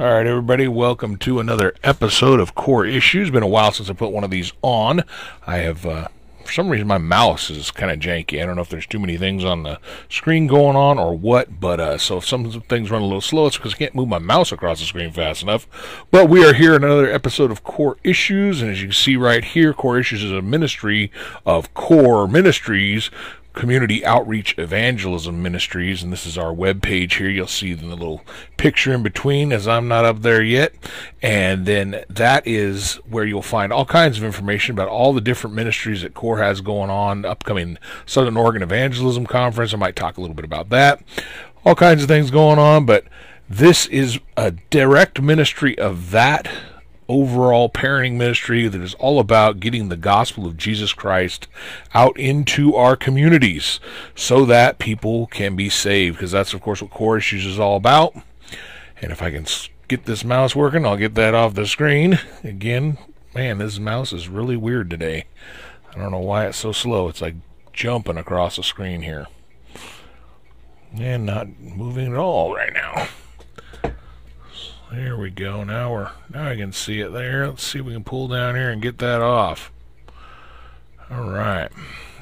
All right, everybody, welcome to another episode of Core Issues. Been a while since I put one of these on. I have, uh, for some reason, my mouse is kind of janky. I don't know if there's too many things on the screen going on or what, but uh, so if some things run a little slow, it's because I can't move my mouse across the screen fast enough. But we are here in another episode of Core Issues, and as you can see right here, Core Issues is a ministry of Core Ministries Community Outreach Evangelism Ministries, and this is our web page here. You'll see the little picture in between, as I'm not up there yet, and then that is where you'll find all kinds of information about all the different ministries that CORE has going on. Upcoming Southern Oregon Evangelism Conference, I might talk a little bit about that. All kinds of things going on, but this is a direct ministry of that overall parenting ministry that is all about getting the gospel of Jesus Christ out into our communities so that people can be saved. Because that's, of course, what Core Issues is all about. And if I can get this mouse working, I'll get that off the screen. Again, man, this mouse is really weird today. I don't know why it's so slow. It's like jumping across the screen here. And not moving at all right now. There we go. Now we're now I can see it there. Let's see if we can pull down here and get that off. All right.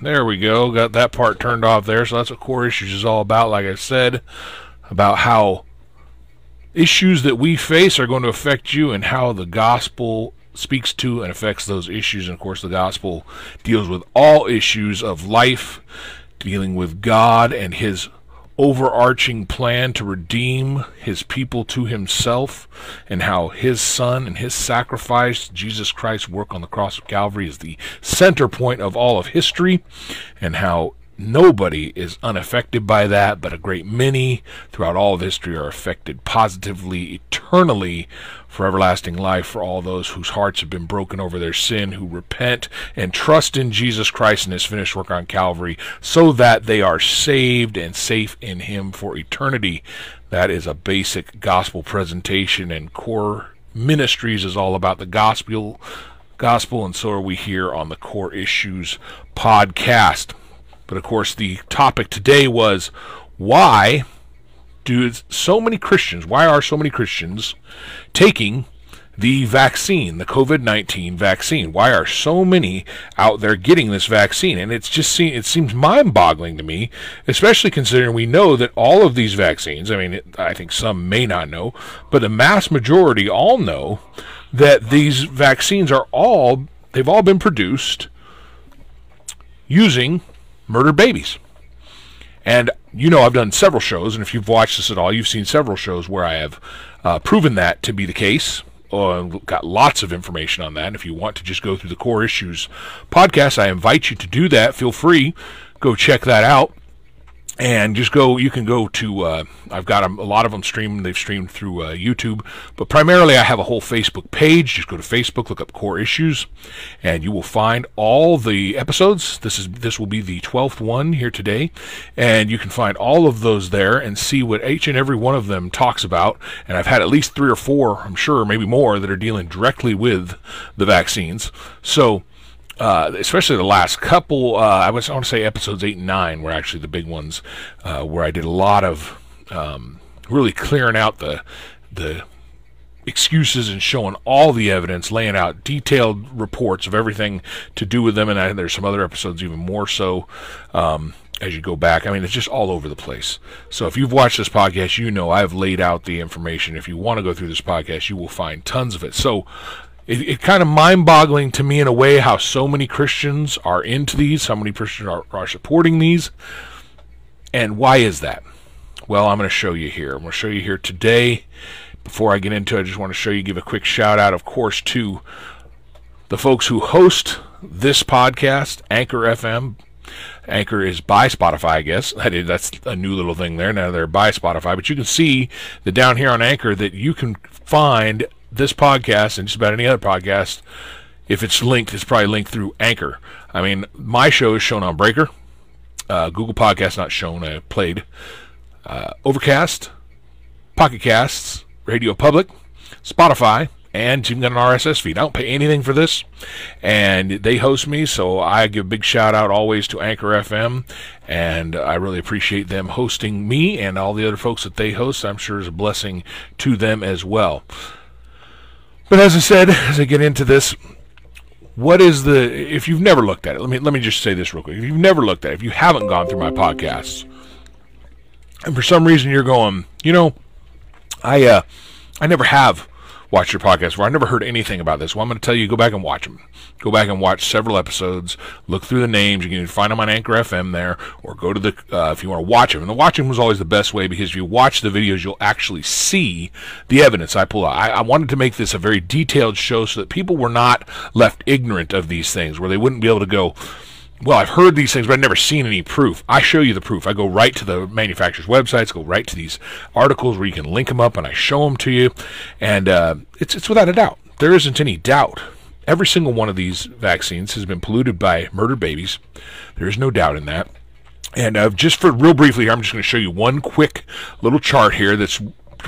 There we go. Got that part turned off there. So that's what core issues is all about. Like I said, about how issues that we face are going to affect you and how the gospel speaks to and affects those issues. And of course, the gospel deals with all issues of life, dealing with God and his overarching plan to redeem his people to himself and how his son and his sacrifice, Jesus Christ's work on the cross of Calvary, is the center point of all of history, and how nobody is unaffected by that, but a great many throughout all of history are affected positively, eternally for everlasting life for all those whose hearts have been broken over their sin, who repent and trust in Jesus Christ and his finished work on Calvary, so that they are saved and safe in him for eternity. That is a basic gospel presentation, and core ministries is all about the gospel. Gospel, and so are we here on the Core Issues podcast. But of course, the topic today was why do so many Christians, why are so many Christians taking the vaccine, the COVID 19 vaccine. Why are so many out there getting this vaccine? And it's just it seems mind boggling to me, especially considering we know that all of these vaccines, I mean, I think some may not know, but the mass majority all know that these vaccines are all, they've all been produced using murdered babies. And you know, I've done several shows, and if you've watched this at all, you've seen several shows where I have uh, proven that to be the case. Uh, got lots of information on that. And if you want to just go through the core issues podcast, I invite you to do that. Feel free, go check that out and just go you can go to uh, i've got a, a, lot of them streamed they've streamed through uh, youtube. But primarily i have a whole facebook page. Just go to facebook look up core issues and you will find all the episodes. This is this will be the 12th one here today. And you can find all of those there and see what each and every one of them talks about. And i've had at least three or four i'm sure maybe more that are dealing directly with the vaccines. So uh, especially the last couple, uh, I, was, I want to say episodes 8 and 9 were actually the big ones, uh, where I did a lot of um, really clearing out the, the excuses and showing all the evidence, laying out detailed reports of everything to do with them. And I, there's some other episodes even more so um, as you go back. I mean, it's just all over the place. So if you've watched this podcast, you know I've laid out the information. If you want to go through this podcast, you will find tons of it. So it, it kind of mind-boggling to me in a way how so many Christians are into these, how many Christians are, are supporting these, and why is that? Well, I'm going to show you here. I'm going to show you here today. Before I get into it, I just want to show you, give a quick shout out, of course, to the folks who host this podcast, Anchor FM. Anchor is by Spotify, I guess. That's a new little thing there. Now they're by Spotify, but you can see that down here on Anchor that you can find this podcast and just about any other podcast, if it's linked, it's probably linked through Anchor. I mean, my show is shown on Breaker, uh, Google Podcast not shown, I played, uh, Overcast, Pocket Casts, Radio Public, Spotify, and even got an RSS feed. I don't pay anything for this, and they host me, so I give a big shout out always to Anchor FM, and I really appreciate them hosting me and all the other folks that they host. I'm sure is a blessing to them as well. But as I said, as I get into this, what is the if you've never looked at it let me let me just say this real quick. If you've never looked at it if you haven't gone through my podcasts and for some reason you're going you know i uh i never have watched your podcast where i never heard anything about this. Well i'm going to tell you go back and watch them go back and watch several episodes. Look through the names. You can find them on anchor fm there or go to the uh, if you want to watch them and the watching was always the best way because if you watch the videos you'll actually see the evidence i pull out. I, I wanted to make this a very detailed show so that people were not left ignorant of these things where they wouldn't be able to go well, I've heard these things, but I've never seen any proof. I show you the proof. I go right to the manufacturer's websites, go right to these articles where you can link them up, and I show them to you. And uh, it's it's without a doubt. There isn't any doubt Every single one of these vaccines has been polluted by murdered babies. There is no doubt in that. And uh, just for real briefly here, I'm just going to show you one quick little chart here that's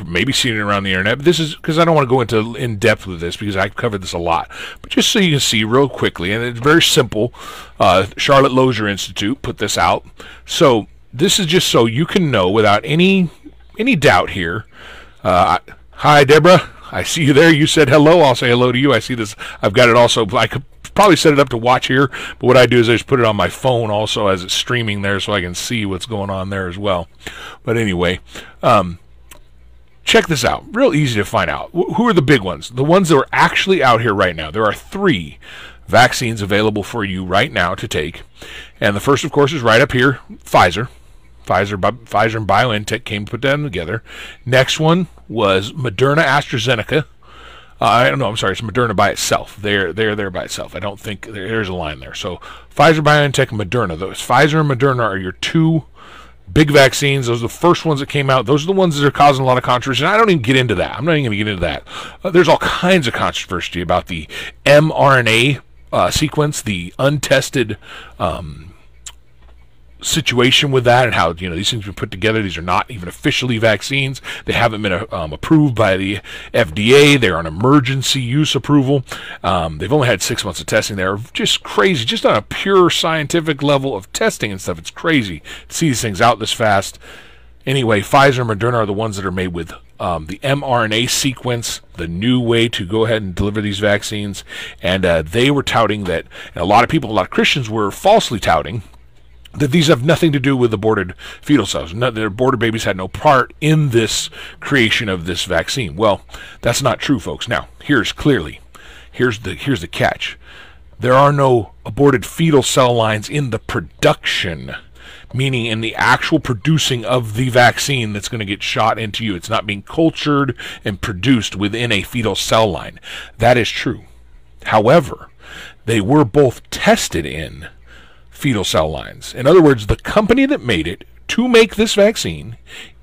maybe seen it around the internet. But this is because I don't want to go into in depth with this because I've covered this a lot. But just so you can see real quickly, and it's very simple. Uh, Charlotte Lozier Institute put this out. So this is just so you can know without any any doubt here. Uh, hi, Deborah. I see you there. You said hello. I'll say hello to you. I see this. I've got it also. I could probably set it up to watch here, but what I do is I just put it on my phone also as it's streaming there so I can see what's going on there as well. But anyway, um, check this out. Real easy to find out. who are the big ones? The ones that are actually out here right now. There are three vaccines available for you right now to take. And the first, of course, is right up here Pfizer. Pfizer, Pfizer and BioNTech came to put them together. Next one was Moderna AstraZeneca. Uh, I don't know. I'm sorry. It's Moderna by itself. They're they're there by itself. I don't think there's a line there. So Pfizer, BioNTech, and Moderna. Those Pfizer and Moderna are your two big vaccines. Those are the first ones that came out. Those are the ones that are causing a lot of controversy. And I don't even get into that. I'm not even going to get into that. Uh, there's all kinds of controversy about the mRNA uh, sequence, the untested um, situation with that and how you know these things been put together. These are not even officially vaccines. They haven't been uh, um, approved by the FDA. They're on emergency use approval. Um, they've only had six months of testing. They're just crazy, just on a pure scientific level of testing and stuff. It's crazy to see these things out this fast. Anyway, Pfizer and Moderna are the ones that are made with um, the mRNA sequence, the new way to go ahead and deliver these vaccines. And uh, they were touting that, and a lot of people, a lot of Christians were falsely touting that these have nothing to do with aborted fetal cells. No, the aborted babies had no part in this creation of this vaccine. Well, that's not true, folks. Now, here's clearly, here's the here's the catch. There are no aborted fetal cell lines in the production, meaning in the actual producing of the vaccine that's going to get shot into you. It's not being cultured and produced within a fetal cell line. That is true. However, they were both tested in fetal cell lines. In other words, the company that made it to make this vaccine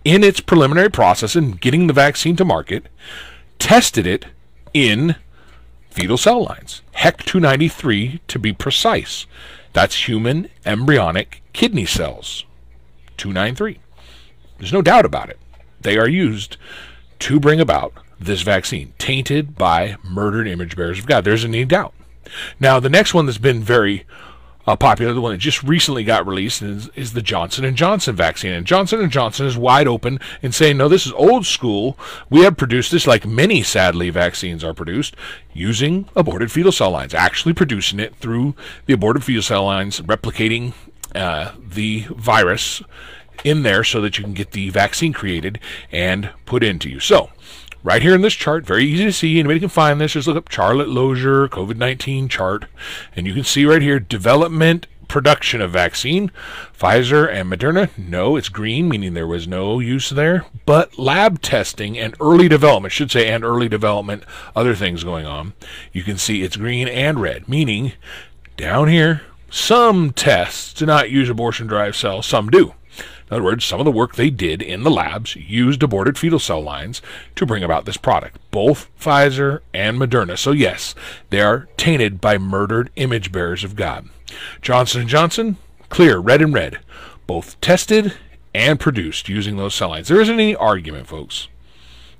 in its preliminary process in getting the vaccine to market tested it in fetal cell lines. HEK 293 to be precise. That's human embryonic kidney cells. 293. There's no doubt about it. They are used to bring about this vaccine, tainted by murdered image bearers of God. There's any doubt. Now, the next one that's been very uh, popular, the one that just recently got released, is, is the Johnson and Johnson vaccine. And Johnson Johnson is wide open in saying, no, this is old school. We have produced this, like many sadly vaccines are produced, using aborted fetal cell lines, actually producing it through the aborted fetal cell lines, replicating uh, the virus in there so that you can get the vaccine created and put into you. So, right here in this chart, very easy to see. Anybody can find this. Just look up Charlotte Lozier COVID 19 chart, and you can see right here development production of vaccine. Pfizer and Moderna, no, it's green, meaning there was no use there. But lab testing and early development, should say, and early development, other things going on. You can see it's green and red, meaning down here, some tests do not use abortion derived cells, some do. In other words, some of the work they did in the labs used aborted fetal cell lines to bring about this product, both Pfizer and Moderna. So yes, they are tainted by murdered image bearers of God. Johnson & Johnson, clear, red and red, both tested and produced using those cell lines. There isn't any argument, folks.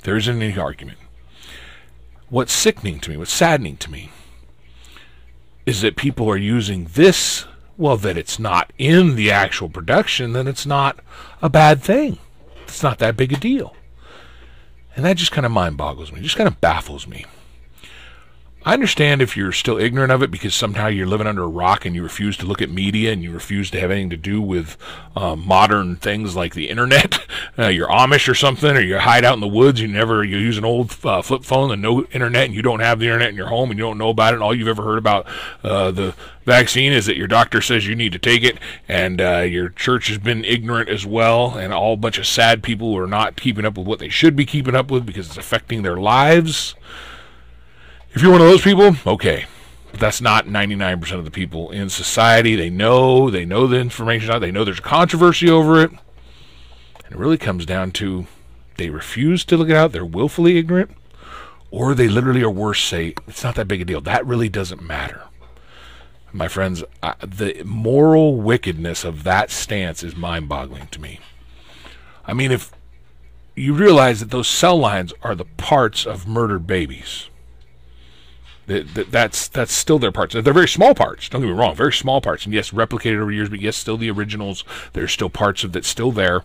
There isn't any argument. what's sickening to me, what's saddening to me, is that people are using this. Well, that it's not in the actual production, then it's not a bad thing. It's not that big a deal. And that just kind of mind boggles me, just kind of baffles me. I understand if you're still ignorant of it because somehow you're living under a rock and you refuse to look at media and you refuse to have anything to do with uh, modern things like the internet. Uh, you're Amish or something, or you hide out in the woods. You never you use an old uh, flip phone and no internet, and you don't have the internet in your home, and you don't know about it. And all you've ever heard about uh, the vaccine is that your doctor says you need to take it, and uh, your church has been ignorant as well, and all bunch of sad people who are not keeping up with what they should be keeping up with because it's affecting their lives. If you're one of those people, okay. But that's not 99% of the people in society. They know, they know the information out. They know there's controversy over it. And it really comes down to they refuse to look it out. They're willfully ignorant. Or they literally are worse, say, it's not that big a deal. That really doesn't matter. My friends, I, the moral wickedness of that stance is mind boggling to me. I mean, if you realize that those cell lines are the parts of murdered babies that's that's still their parts. They're very small parts. Don't get me wrong, very small parts. And yes, replicated over years, but yes, still the originals. There's still parts of that still there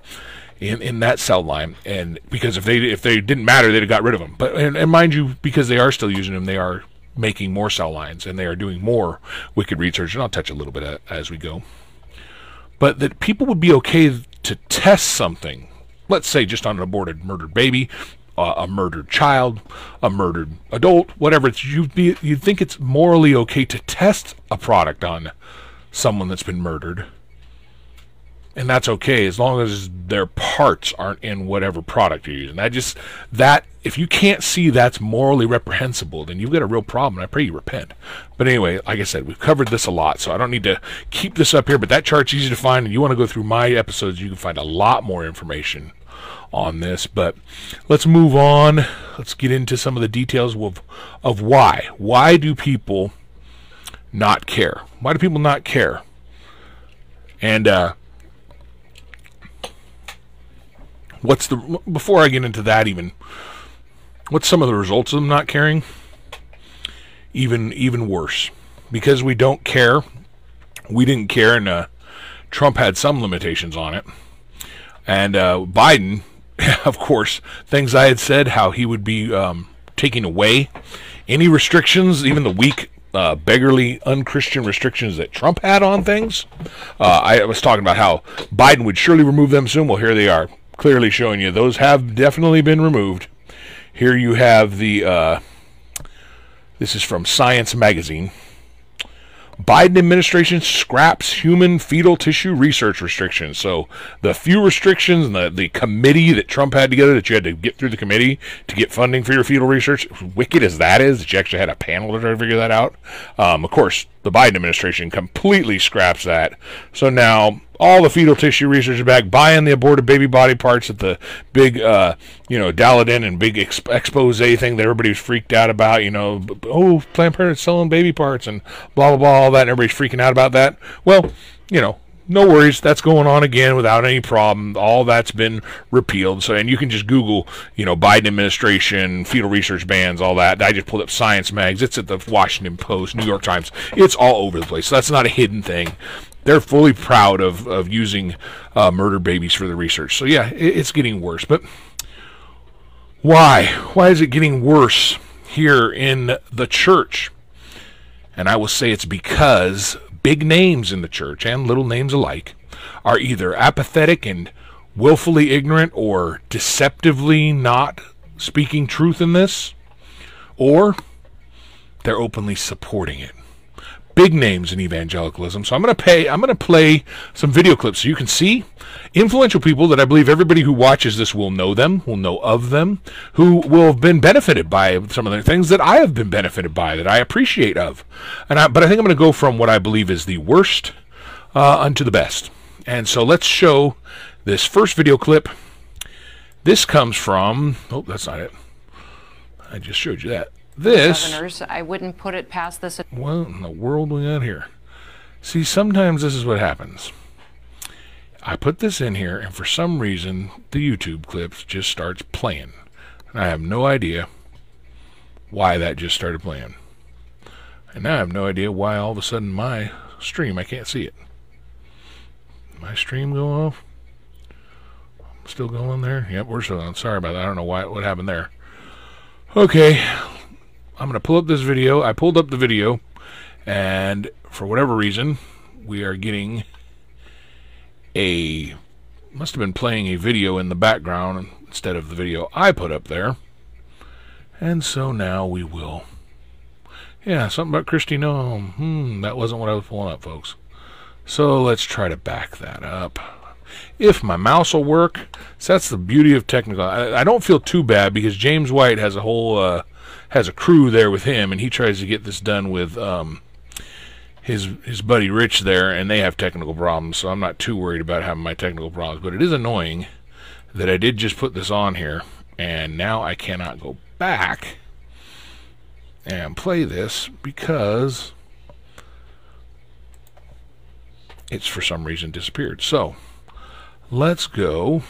in, in that cell line. And because if they if they didn't matter, they'd have got rid of them. But and, and mind you, because they are still using them, they are making more cell lines and they are doing more wicked research. And I'll touch a little bit uh, as we go. But that people would be okay to test something let's say just on an aborted murdered baby a murdered child, a murdered adult, whatever. It's you you think it's morally okay to test a product on someone that's been murdered, and that's okay as long as their parts aren't in whatever product you're using. That just that if you can't see that's morally reprehensible, then you've got a real problem. I pray you repent. But anyway, like I said, we've covered this a lot, so I don't need to keep this up here. But that chart's easy to find, and you want to go through my episodes, you can find a lot more information on this. But let's move on. Let's get into some of the details of, of why. Why do people not care? Why do people not care? And uh, what's the before I get into that even what's some of the results of them not caring? Even even worse. Because we don't care. We didn't care and uh, Trump had some limitations on it. And uh, Biden of course, things I had said, how he would be um, taking away any restrictions, even the weak, uh, beggarly, unchristian restrictions that Trump had on things. Uh, I was talking about how Biden would surely remove them soon. Well, here they are, clearly showing you those have definitely been removed. Here you have the. Uh, this is from Science Magazine. Biden administration scraps human fetal tissue research restrictions. So the few restrictions and the, the committee that Trump had together that you had to get through the committee to get funding for your fetal research, wicked as that is, that you actually had a panel to try to figure that out. Um, of course, the Biden administration completely scraps that. So now all the fetal tissue research back, buying the aborted baby body parts at the big, uh, you know, Daleiden and big exp- expose thing that everybody was freaked out about. You know, oh, Planned Parenthood selling baby parts and blah blah blah, all that, and everybody's freaking out about that. Well, you know, no worries. That's going on again without any problem. All that's been repealed. So, and you can just Google, you know, Biden administration, fetal research bans, all that. I just pulled up Science Mags. It's at the Washington Post, New York Times. It's all over the place. So that's not a hidden thing they're fully proud of of using uh, murder babies for the research. So yeah, it, it's getting worse. But why? Why is it getting worse here in the church? And I will say it's because big names in the church and little names alike are either apathetic and willfully ignorant or deceptively not speaking truth in this, or they're openly supporting it big names in evangelicalism. So I'm going to pay. I'm going to play some video clips so you can see influential people that I believe everybody who watches this will know them, will know of them, who will have been benefited by some of the things that I have been benefited by that I appreciate of. And I, but I think I'm going to go from what I believe is the worst uh, unto the best. And so let's show this first video clip. This comes from. Oh, that's not it. I just showed you that. This. Governors, I wouldn't put it past this. What in the world we got here? See, sometimes this is what happens. I put this in here, and for some reason, the YouTube clips just starts playing. And I have no idea why that just started playing. And now I have no idea why all of a sudden my stream, I can't see it. My stream go off? Still going there? Yep, we're still on. Sorry about that. I don't know why what happened there. Okay. I'm going to pull up this video. I pulled up the video, and for whatever reason, we are getting a must have been playing a video in the background instead of the video I put up there. And so now we will. Yeah, something about Kristi Noem. Hmm, that wasn't what I was pulling up, folks. So let's try to back that up. If my mouse will work, so that's the beauty of technical. I, I don't feel too bad because James White has a whole uh, has a crew there with him, and he tries to get this done with um, his his buddy Rich there, and they have technical problems. So I'm not too worried about having my technical problems. But it is annoying that I did just put this on here, and now I cannot go back and play this because it's for some reason disappeared. So let's go.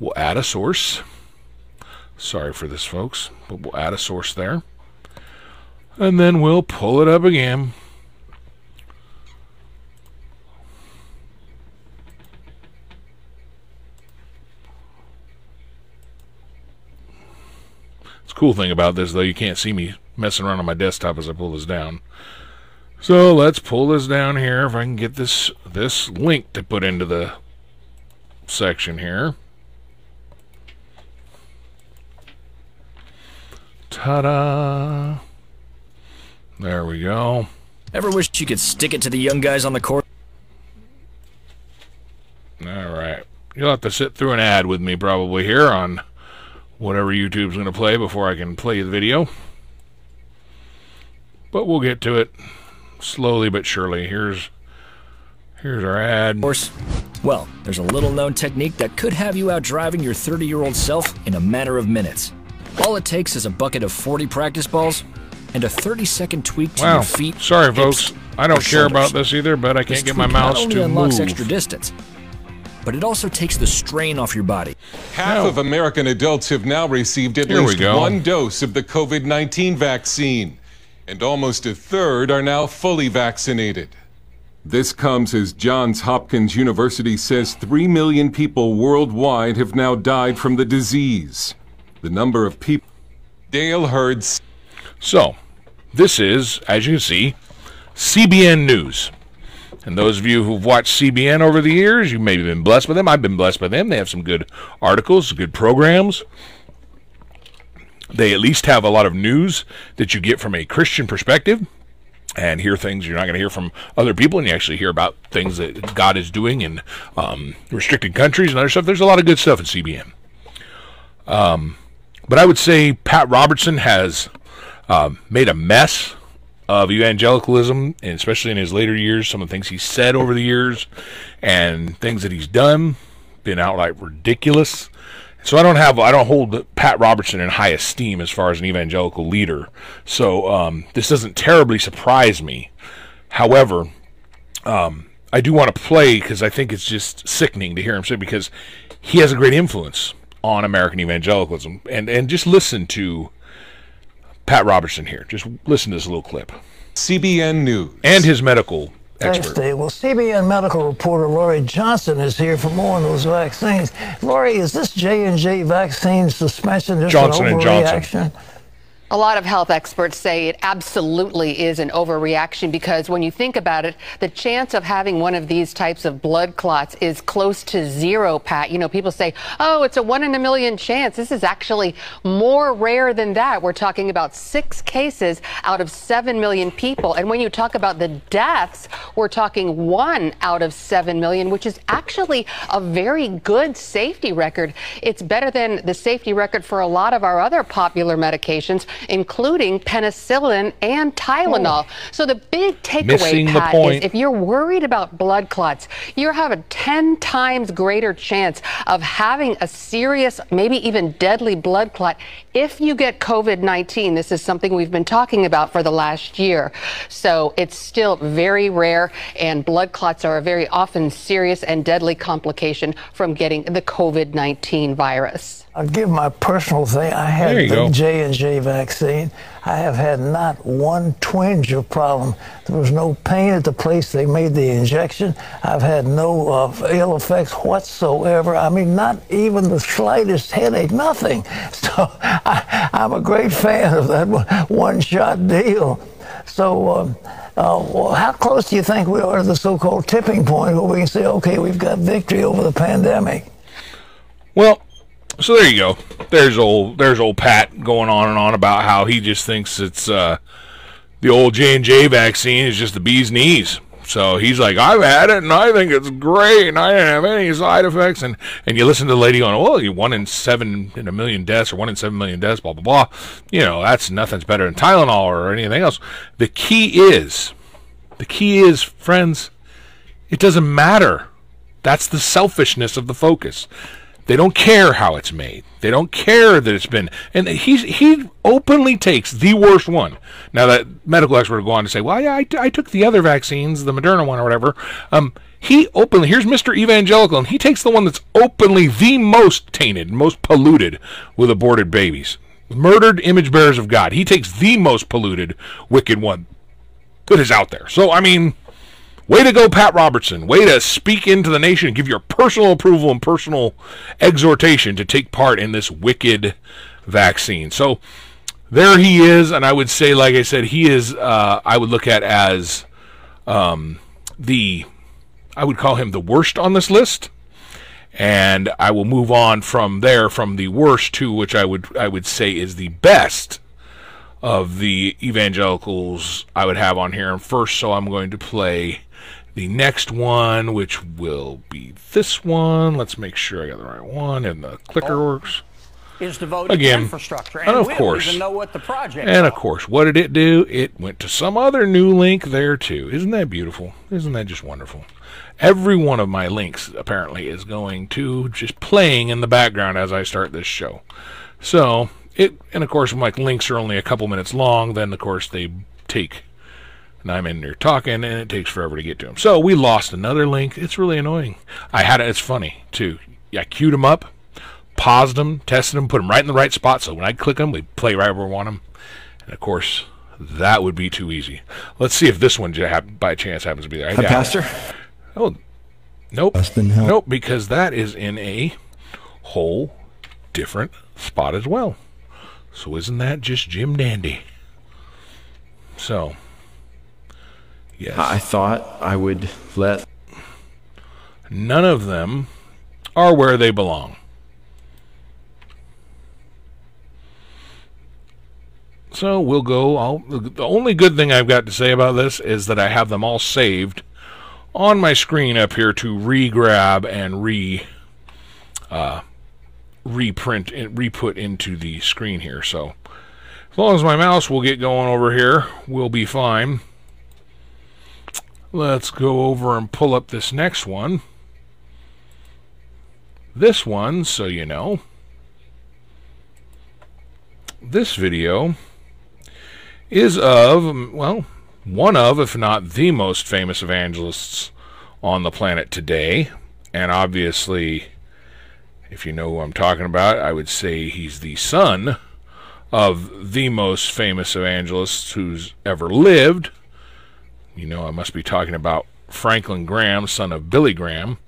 We'll add a source. Sorry for this, folks, but we'll add a source there. And then we'll pull it up again. It's cool thing about this, though, you can't see me messing around on my desktop as I pull this down. So let's pull this down here if I can get this this link to put into the section here. Ta-da! There we go. Ever wish you could stick it to the young guys on the court? All right. You'll have to sit through an ad with me probably here on whatever YouTube's going to play before I can play the video. But we'll get to it slowly but surely. Here's here's our ad. Of course. Well, there's a little known technique that could have you out driving your 30 year old self in a matter of minutes. All it takes is a bucket of 40 practice balls and a 30 second tweak to Wow. your feet. Sorry, hips, folks. I don't or care about this either, but I This can't get my tweak not mouse only to unlocks move. extra distance, but it also takes the strain off your body. Half No. of American adults have now received at Here least go. one dose of the COVID 19 vaccine, and almost a third are now fully vaccinated. This comes as Johns Hopkins University says 3 million people worldwide have now died from the disease. The number of people. Dale Hurd So, this is, as you can see, CBN News. And those of you who've watched CBN over the years, you may have been blessed by them. I've been blessed by them. They have some good articles, good programs. They at least have a lot of news that you get from a Christian perspective and hear things you're not going to hear from other people, and you actually hear about things that God is doing in um, restricted countries and other stuff. There's a lot of good stuff in CBN. Um, but I would say Pat Robertson has um, made a mess of evangelicalism, and especially in his later years, some of the things he's said over the years and things that he's done been outright ridiculous. So I don't have I don't hold Pat Robertson in high esteem as far as an evangelical leader. So um, this doesn't terribly surprise me. However, um, I do want to play because I think it's just sickening to hear him say because he has a great influence on American evangelicalism. And and just listen to Pat Robertson here. Just listen to this little clip CBN News. and his medical Thanks, expert. Dave. Well, CBN medical reporter Lori Johnson is here for more on those vaccines. Lori, is this J and J vaccine suspension just Johnson an and Johnson. A lot of health experts say it absolutely is an overreaction because when you think about it, the chance of having one of these types of blood clots is close to zero, Pat. You know, people say, oh, it's a one in a million chance. This is actually more rare than that. We're talking about six cases out of seven million people. And when you talk about the deaths, we're talking one out of seven million, which is actually a very good safety record. It's better than the safety record for a lot of our other popular medications, including penicillin and Tylenol. So the big takeaway, Pat, is if you're worried about blood clots, you have a 10 times greater chance of having a serious, maybe even deadly blood clot if you get COVID 19. This is something we've been talking about for the last year. So it's still very rare, and blood clots are a very often serious and deadly complication from getting the COVID 19 virus. I'll give my personal thing. I had the J and J vaccine. I have had not one twinge of problem. There was no pain at the place they made the injection. I've had no uh, ill effects whatsoever. I mean, not even the slightest headache, nothing. So I, am a great fan of that one-shot deal. So. Um, uh, well, how close do you think we are to the so-called tipping point where we can say, okay, we've got victory over the pandemic? Well, so there you go. There's old there's old Pat going on and on about how he just thinks it's uh, the old J and J vaccine is just the bee's knees. So he's like, I've had it and I think it's great and I didn't have any side effects. And, and you listen to the lady going, well, you one in seven in a million deaths or one in seven million deaths, blah, blah, blah. You know, that's nothing's better than Tylenol or anything else. The key is, the key is, friends, it doesn't matter. That's the selfishness of the focus. They don't care how it's made. They don't care that it's been. And he's he openly takes the worst one. Now that medical expert will go on to say, well, yeah, I, took the other vaccines, the Moderna one or whatever. Um, he openly here's Mr. Evangelical, and he takes the one that's openly the most tainted, most polluted with aborted babies, murdered image bearers of God. He takes the most polluted, wicked one that is out there. So I mean Way to go, Pat Robertson. Way to speak into the nation and give your personal approval and personal exhortation to take part in this wicked vaccine. So there he is, and I would say, like I said, he is, uh, I would look at as um, the, I would call him the worst on this list. And I will move on from there, from the worst to which I would I would say is the best of the evangelicals I would have on here. And first, so I'm going to play the next one, which will be this one. Let's make sure I got the right one, and the clicker oh. works. Is devoted Again, to infrastructure, and, and of course, know what the project. And of course, what did it do? It went to some other new link there too. Isn't that beautiful? Isn't that just wonderful? Every one of my links apparently is going to just playing in the background as I start this show. So it, and of course, my links are only a couple minutes long. Then of course they take and I'm in there talking, and it takes forever to get to them. So we lost another link. It's really annoying. I had it. It's funny too. I queued them up, paused them, tested them, put them right in the right spot. So when I click them, we play right where we want them. And of course, that would be too easy. Let's see if this one by chance happens to be there. Hi, Pastor. Oh, nope. Nope, because that is in a whole different spot as well. So isn't that just Jim Dandy? So Yes. I thought I would let. None of them are where they belong. So we'll go. I'll, the only good thing I've got to say about this is that I have them all saved on my screen up here to re-grab and re uh, reprint and re-put into the screen here. So as long as my mouse will get going over here, we'll be fine. Let's go over and pull up this next one. This one, so you know. This video is of, well, one of, if not the most famous evangelists on the planet today. And obviously, if you know who I'm talking about, I would say he's the son of the most famous evangelist who's ever lived. You know, I must be talking about Franklin Graham, son of Billy Graham.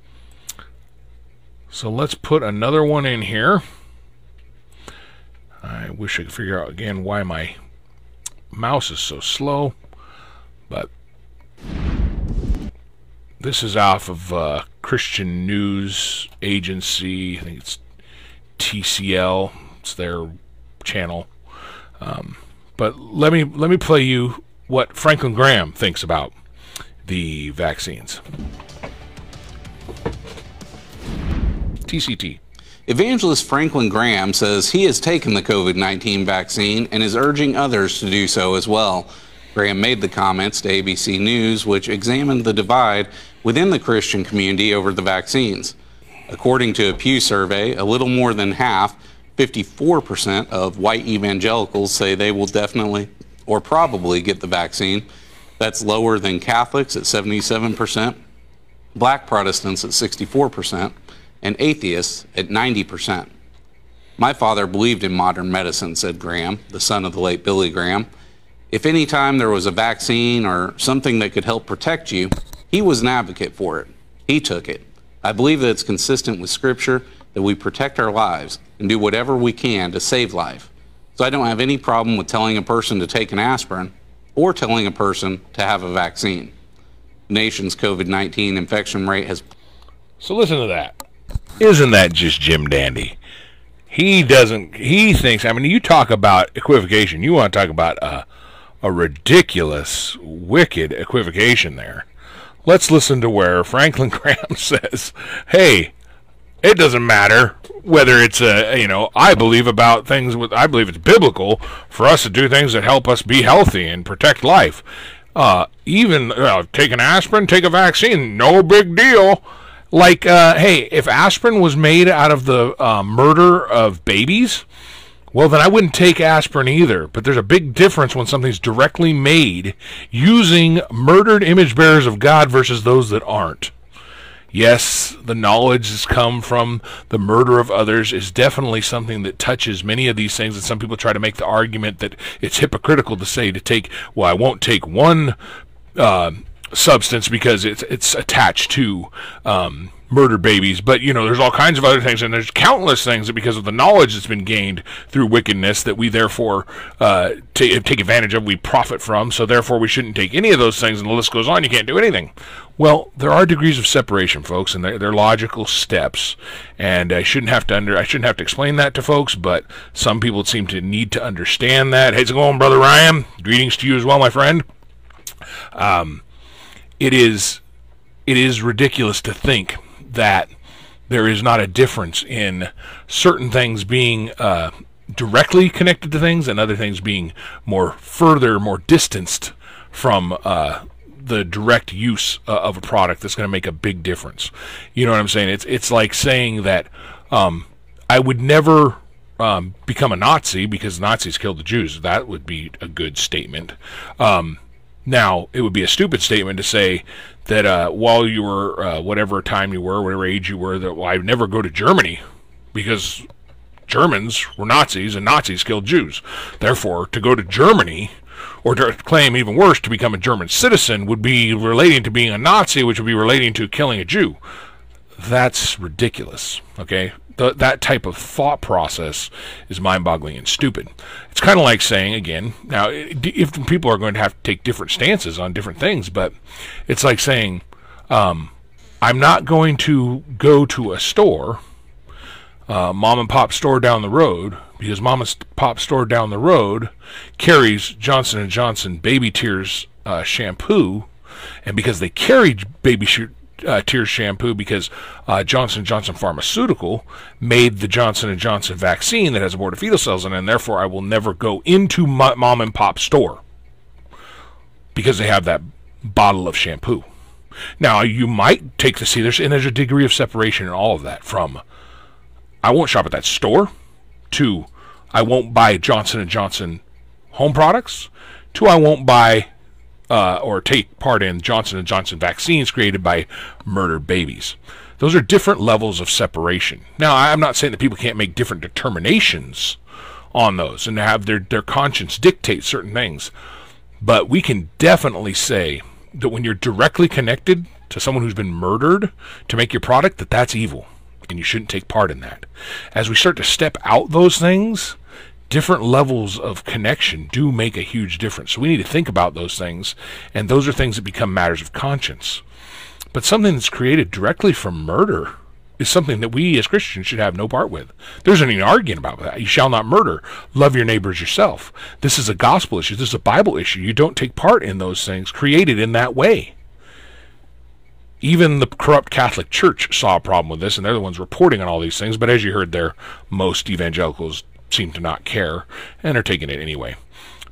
So let's put another one in here. I wish I could figure out again why my mouse is so slow, but this is off of uh, Christian News Agency. I think it's TCL. It's their channel. Um, but let me let me play you what Franklin Graham thinks about the vaccines. TCT. Evangelist Franklin Graham says he has taken the COVID 19 vaccine and is urging others to do so as well. Graham made the comments to ABC News, which examined the divide within the Christian community over the vaccines. According to a Pew survey, a little more than half, 54% of white evangelicals say they will definitely or probably get the vaccine. That's lower than Catholics at 77%, black Protestants at 64%, and atheists at 90%. My father believed in modern medicine, said Graham, the son of the late Billy Graham. If any time there was a vaccine or something that could help protect you, he was an advocate for it. He took it. I believe that it's consistent with Scripture that we protect our lives and do whatever we can to save life. So I don't have any problem with telling a person to take an aspirin or telling a person to have a vaccine. The nation's COVID 19 infection rate has. So listen to that. Isn't that just Jim Dandy? He doesn't. He thinks. I mean, you talk about equivocation. You want to talk about a, a ridiculous, wicked equivocation there. Let's listen to where Franklin Graham says, "Hey, it doesn't matter whether it's a you know I believe about things with I believe it's biblical for us to do things that help us be healthy and protect life. Uh, even uh, take an aspirin, take a vaccine, no big deal." Like, uh, hey, if aspirin was made out of the uh, murder of babies, well, then I wouldn't take aspirin either. But there's a big difference when something's directly made using murdered image bearers of God versus those that aren't. Yes, the knowledge that's come from the murder of others is definitely something that touches many of these things. And some people try to make the argument that it's hypocritical to say to take, well, I won't take one uh, substance because it's it's attached to um, murder babies. But you know, there's all kinds of other things, and there's countless things that because of the knowledge that's been gained through wickedness that we therefore uh, t- take advantage of, we profit from. So therefore, we shouldn't take any of those things, and the list goes on. You can't do anything. Well, there are degrees of separation, folks, and they're, they're logical steps. And I shouldn't have to under I shouldn't have to explain that to folks, but some people seem to need to understand that. How's it going, brother Ryan? Greetings to you as well, my friend. Um, it is it is ridiculous to think that there is not a difference in certain things being uh, directly connected to things and other things being more further, more distanced from uh, the direct use uh, of a product that's going to make a big difference. You know what I'm saying? It's it's like saying that um, I would never um, become a Nazi because Nazis killed the Jews. That would be a good statement. Um, now, it would be a stupid statement to say that uh, while you were uh, whatever time you were, whatever age you were, that well, I'd never go to Germany because Germans were Nazis and Nazis killed Jews. Therefore, to go to Germany or to claim even worse to become a German citizen would be relating to being a Nazi, which would be relating to killing a Jew. That's ridiculous. Okay, the, that type of thought process is mind-boggling and stupid. It's kind of like saying again, now if people are going to have to take different stances on different things, but it's like saying, um, I'm not going to go to a store, uh, mom and pop store down the road, because mom and pop store down the road carries Johnson and Johnson Baby Tears uh, shampoo, and because they carry baby uh, Tears shampoo because uh, Johnson Johnson Pharmaceutical made the Johnson & Johnson vaccine that has abortifetal cells in it, and therefore I will never go into my mom and pop store because they have that bottle of shampoo. Now, you might take the see, there's, and there's a degree of separation in all of that from I won't shop at that store Two, I won't buy Johnson & Johnson home products Two, I won't buy uh, or take part in Johnson & Johnson vaccines created by murdered babies. Those are different levels of separation. Now, I'm not saying that people can't make different determinations on those and have their, their conscience dictate certain things. But we can definitely say that when you're directly connected to someone who's been murdered to make your product, that that's evil. And you shouldn't take part in that. As we start to step out those things, different levels of connection do make a huge difference. So we need to think about those things, and those are things that become matters of conscience. But something that's created directly from murder is something that we as Christians should have no part with. There's any arguing about that. You shall not murder. Love your neighbors yourself. This is a gospel issue. This is a Bible issue. You don't take part in those things created in that way. Even the corrupt Catholic Church saw a problem with this, and they're the ones reporting on all these things. But as you heard there, most evangelicals seem to not care and are taking it anyway.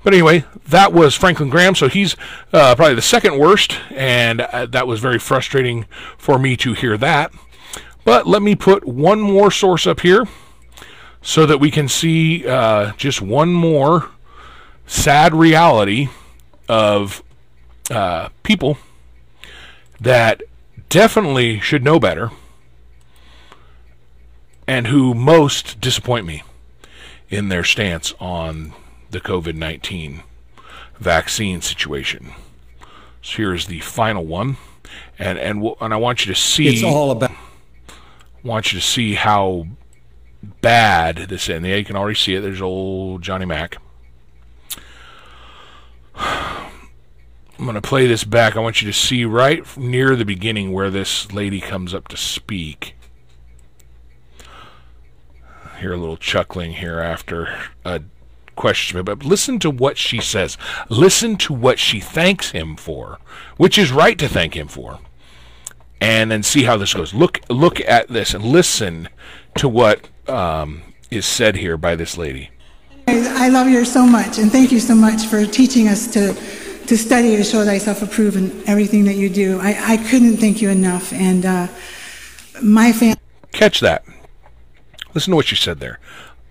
But anyway, that was Franklin Graham. So he's uh, probably the second worst, and uh, that was very frustrating for me to hear that. But let me put one more source up here so that we can see uh, just one more sad reality of uh, people that definitely should know better and who most disappoint me. in their stance on the COVID 19 vaccine situation. So here's the final one, and and we'll, and I want you to see. It's all about. Want you to see how bad this is. And yeah, you can already see it. There's old Johnny Mac. I'm going to play this back. I want you to see right near the beginning where this lady comes up to speak. Hear a little chuckling here after a question, but listen to what she says. Listen to what she thanks him for, which is right to thank him for. And then see how this goes. Look, look at this and listen to what um, is said here by this lady. I love you so much, and thank you so much for teaching us to to study to show thyself approved in everything that you do. I, I couldn't thank you enough, and uh, my family. Catch that. Listen to what you said there.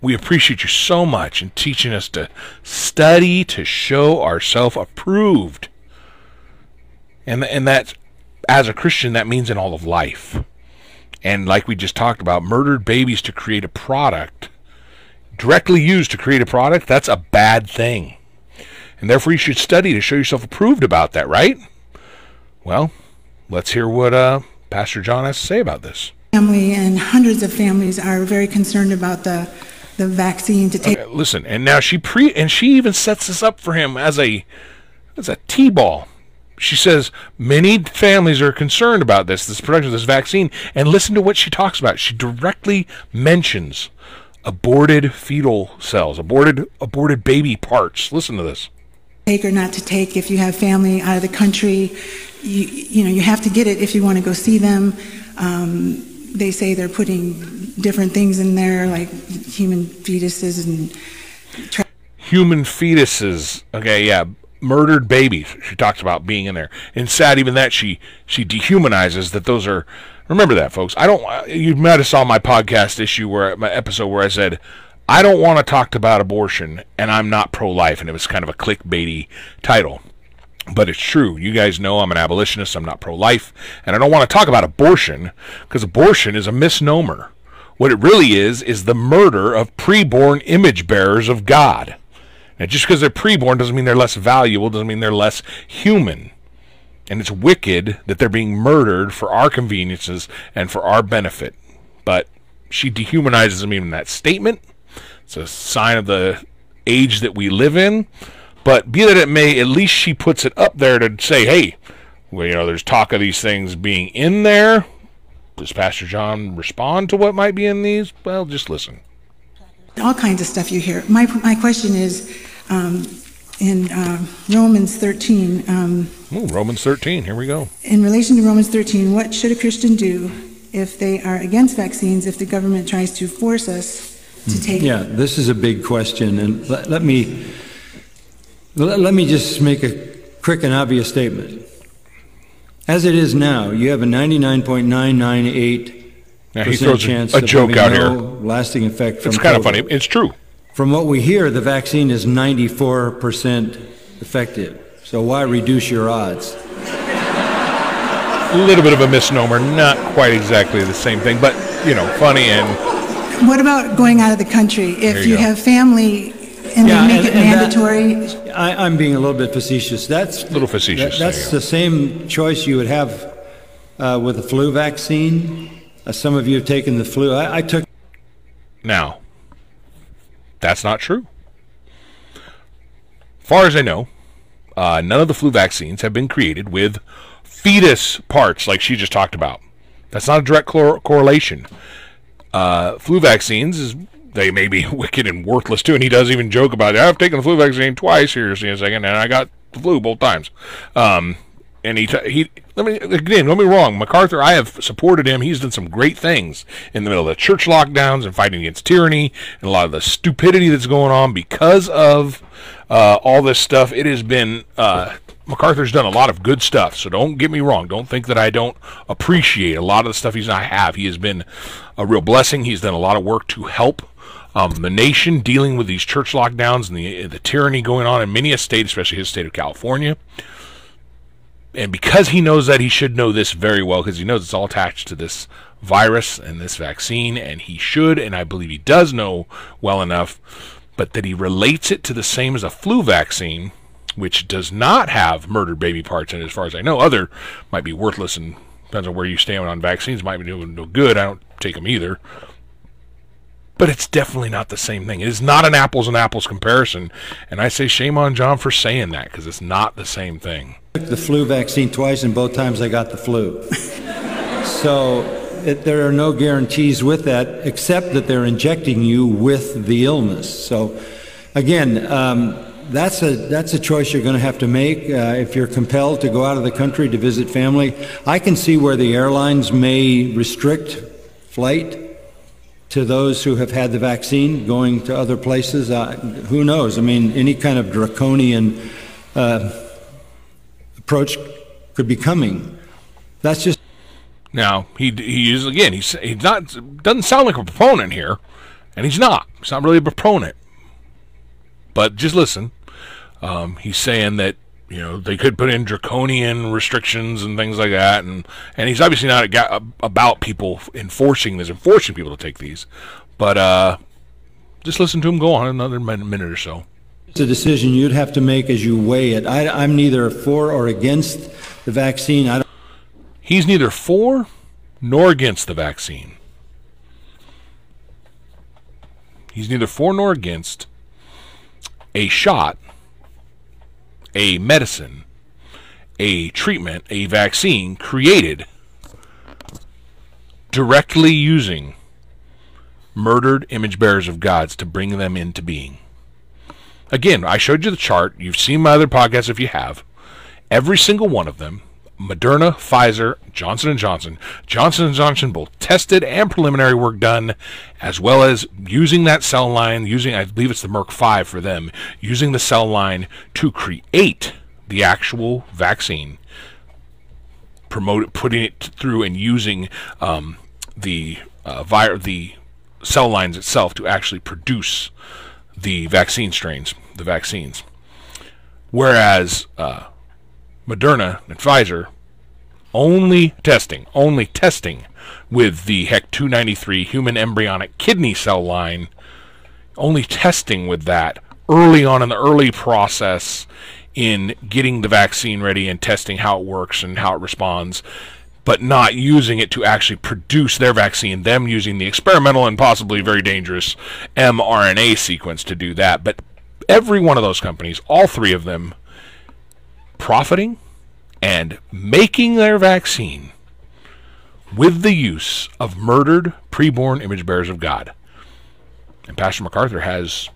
We appreciate you so much in teaching us to study to show ourselves approved. And and that as a Christian that means in all of life. And like we just talked about, murdered babies to create a product, directly used to create a product, that's a bad thing. And therefore you should study to show yourself approved about that, right? Well, let's hear what uh, Pastor John has to say about this. Family and hundreds of families are very concerned about the the vaccine to take. Okay, listen, and now she pre and she even sets this up for him as a as a t-ball. She says many families are concerned about this, this production of this vaccine, and listen to what she talks about. She directly mentions aborted fetal cells, aborted aborted baby parts. Listen to this. Take or not to take. If you have family out of the country, you you know you have to get it if you want to go see them. Um, they say they're putting different things in there, like human fetuses and. Human fetuses. Okay, yeah, murdered babies. She talks about being in there, and sad even that she she dehumanizes that those are. Remember that, folks. I don't. You might have saw my podcast issue where my episode where I said I don't want to talk about abortion, and I'm not pro-life, and it was kind of a clickbaity title. But it's true. You guys know I'm an abolitionist. I'm not pro-life, and I don't want to talk about abortion because abortion is a misnomer. What it really is is the murder of preborn image bearers of God. Now, just because they're preborn doesn't mean they're less valuable, doesn't mean they're less human. And it's wicked that they're being murdered for our conveniences and for our benefit. But she dehumanizes them even in that statement. It's a sign of the age that we live in. But be that it may, at least she puts it up there to say, hey, well, you know, there's talk of these things being in there. Does Pastor John respond to what might be in these? Well, just listen. All kinds of stuff you hear. My, my question is um, in uh, Romans 13. Um, Ooh, Romans 13, here we go. In relation to Romans 13, what should a Christian do if they are against vaccines, if the government tries to force us to hmm. take? Yeah, this is a big question. And let, let me. Let, let me just make a quick and obvious statement. As it is now, you have a 99.998 now he throws chance a, a joke out no here. Lasting effect from It's kind COVID. of funny. It's true. From what we hear, the vaccine is 94% effective. So why reduce your odds? A little bit of a misnomer, not quite exactly the same thing, but you know, funny and. What about going out of the country? If you, you have family and yeah, they make and, it and mandatory. That, I, am being a little bit facetious. That's a little facetious. That, that's the same choice you would have uh, with a flu vaccine. Uh, some of you have taken the flu. I, I took. Now, that's not true. Far as I know, uh, none of the flu vaccines have been created with fetus parts like she just talked about. That's not a direct correlation. Uh, flu vaccines is they may be wicked and worthless too. And he does even joke about it. I've taken the flu vaccine twice here, see a second, and I got the flu both times. Um, and he t- he let me again don't be wrong MacArthur I have supported him he's done some great things in the middle of the church lockdowns and fighting against tyranny and a lot of the stupidity that's going on because of uh, all this stuff it has been uh, MacArthur's done a lot of good stuff, so don't get me wrong. Don't think that I don't appreciate a lot of the stuff he's I have. He has been a real blessing. He's done a lot of work to help um, the nation dealing with these church lockdowns and the the tyranny going on in many a state, especially his state of California. and because he knows that, he should know this very well because he knows it's all attached to this virus and this vaccine, and he should, and I believe he does know well enough, but that he relates it to the same as a flu vaccine, which does not have murdered baby parts in it, as far as I know. Other might be worthless and depends on where you stand on vaccines, might be doing no good. I don't take them either but it's definitely not the same thing. It is not an apples and apples comparison, and I say shame on John for saying that because it's not the same thing. I took the flu vaccine twice, and both times I got the flu. so it, there are no guarantees with that, except that they're injecting you with the illness. So again. Um, that's a that's a choice you're going to have to make uh, if you're compelled to go out of the country to visit family. I can see where the airlines may restrict flight to those who have had the vaccine going to other places. Uh, who knows? I mean, any kind of draconian uh, approach could be coming. That's just. Now he he is again. He's he's not doesn't sound like a proponent here, and he's not. He's not really a proponent. But just listen. Um, he's saying that you know they could put in draconian restrictions and things like that and and he's obviously not about people enforcing this enforcing people to take these but uh just listen to him go on another minute or so. It's a decision you'd have to make as you weigh it. I, i'm neither for or against the vaccine. I don't he's neither for nor against the vaccine. He's neither for nor against a shot a medicine, a treatment, a vaccine created directly using murdered image bearers of gods to bring them into being. Again, I showed you the chart. You've seen my other podcasts if you have. Every single one of them Moderna, Pfizer, Johnson & Johnson. Johnson & Johnson both tested and preliminary work done, as well as using that cell line, using, I believe it's the Merck 5 for them, using the cell line to create the actual vaccine, promote putting it through and using um, the, uh, the cell lines itself to actually produce the vaccine strains, the vaccines. Whereas uh, Moderna and Pfizer only testing, only testing with the HEK 293 human embryonic kidney cell line, only testing with that early on in the early process in getting the vaccine ready and testing how it works and how it responds, but not using it to actually produce their vaccine, them using the experimental and possibly very dangerous mRNA sequence to do that. But every one of those companies, all three of them, profiting and making their vaccine with the use of murdered preborn image bearers of God. And Pastor MacArthur has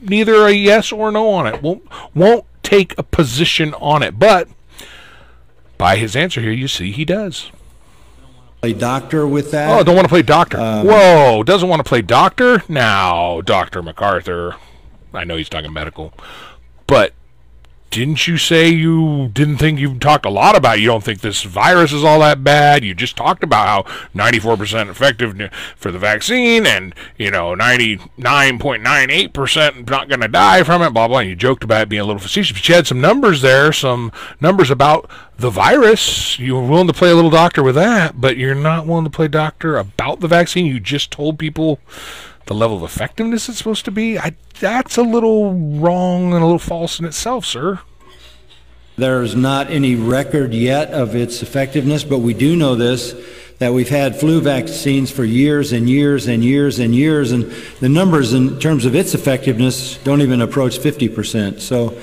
neither a yes or no on it. Won't won't take a position on it, but by his answer here, you see he does. Play doctor with that? Oh, don't want to play doctor. Um, Whoa, doesn't want to play doctor? Now, Doctor MacArthur. I know he's talking medical, but didn't you say you didn't think you talked a lot about it. you don't think this virus is all that bad? You just talked about how 94% effective for the vaccine and you know 99.98% not going to die from it blah blah. And you joked about it being a little facetious but you had some numbers there some numbers about the virus. You were willing to play a little doctor with that but you're not willing to play doctor about the vaccine. You just told people the level of effectiveness it's supposed to be, I, that's a little wrong and a little false in itself, sir. There's not any record yet of its effectiveness, but we do know this that we've had flu vaccines for years and years and years and years, and the numbers in terms of its effectiveness don't even approach 50%. So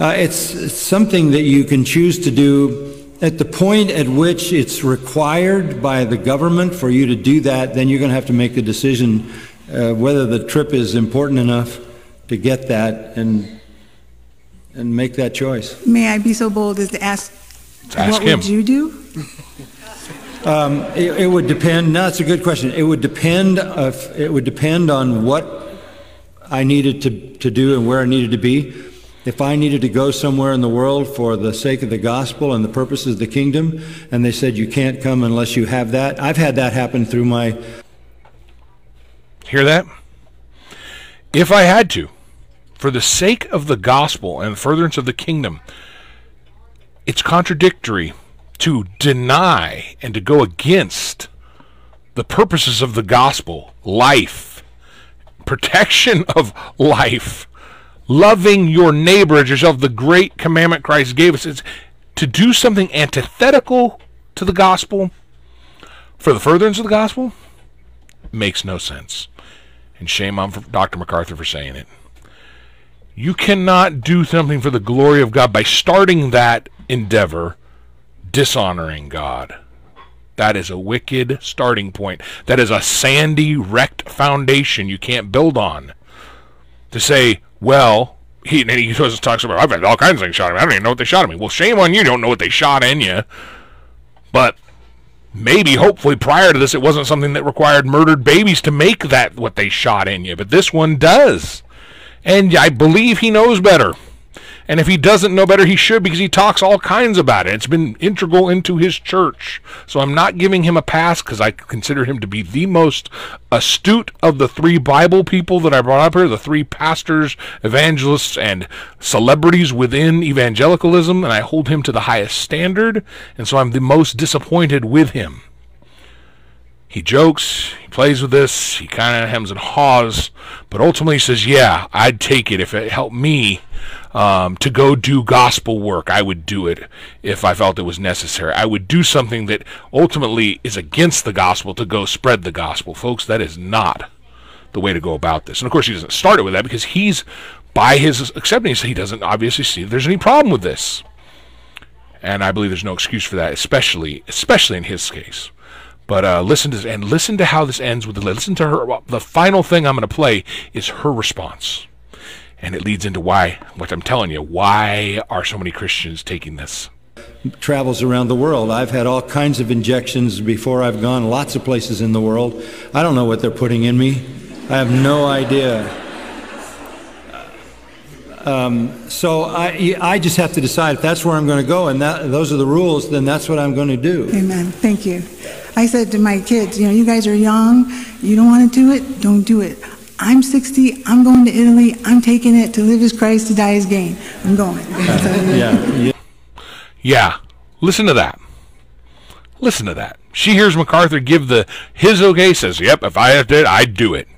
uh, it's, it's something that you can choose to do at the point at which it's required by the government for you to do that, then you're going to have to make the decision uh, whether the trip is important enough to get that and and make that choice. May I be so bold as to ask, ask what him. would you do? Um, it, it, would depend. No, that's a good question. It would depend. If, it would depend on what I needed to, to do and where I needed to be. If I needed to go somewhere in the world for the sake of the gospel and the purposes of the kingdom, and they said you can't come unless you have that, I've had that happen through my Hear that? If I had to, for the sake of the gospel and furtherance of the kingdom, it's contradictory to deny and to go against the purposes of the gospel life, protection of life, loving your neighbor as yourself, the great commandment Christ gave us. It's to do something antithetical to the gospel for the furtherance of the gospel makes no sense. And shame on Dr. MacArthur for saying it. You cannot do something for the glory of God by starting that endeavor dishonoring God. That is a wicked starting point. That is a sandy, wrecked foundation you can't build on. To say, well, he, and he talks about, I've had all kinds of things shot at me. I don't even know what they shot at me. Well, shame on you. You don't know what they shot in you. But maybe, hopefully, prior to this, it wasn't something that required murdered babies to make that what they shot in you. But this one does. And I believe he knows better. And if he doesn't know better, he should because he talks all kinds about it. It's been integral into his church. So I'm not giving him a pass because I consider him to be the most astute of the three Bible people that I brought up here, the three pastors, evangelists, and celebrities within evangelicalism. And I hold him to the highest standard. And so I'm the most disappointed with him. He jokes, he plays with this, he kind of hems and haws, but ultimately says, Yeah, I'd take it if it helped me um, to go do gospel work. I would do it if I felt it was necessary. I would do something that ultimately is against the gospel to go spread the gospel. Folks, that is not the way to go about this. And of course, he doesn't start it with that because he's, by his acceptance, he doesn't obviously see there's any problem with this. And I believe there's no excuse for that, especially especially in his case. But uh, listen to and listen to how this ends with the listen to her. The final thing I'm going to play is her response and it leads into why what I'm telling you. Why are so many Christians taking this? Travels around the world. I've had all kinds of injections before I've gone lots of places in the world. I don't know what they're putting in me. I have no idea. Um, so I, I just have to decide if that's where I'm going to go and that, those are the rules, then that's what I'm going to do. Amen. Thank you. I said to my kids, you know, you guys are young. You don't want to do it, don't do it. I'm 60, I'm going to Italy, I'm taking it to live as Christ, to die as gain. I'm going. yeah. Yeah. Listen to that. Listen to that. She hears MacArthur give the his okay, says, Yep, if I have to, I'd do it.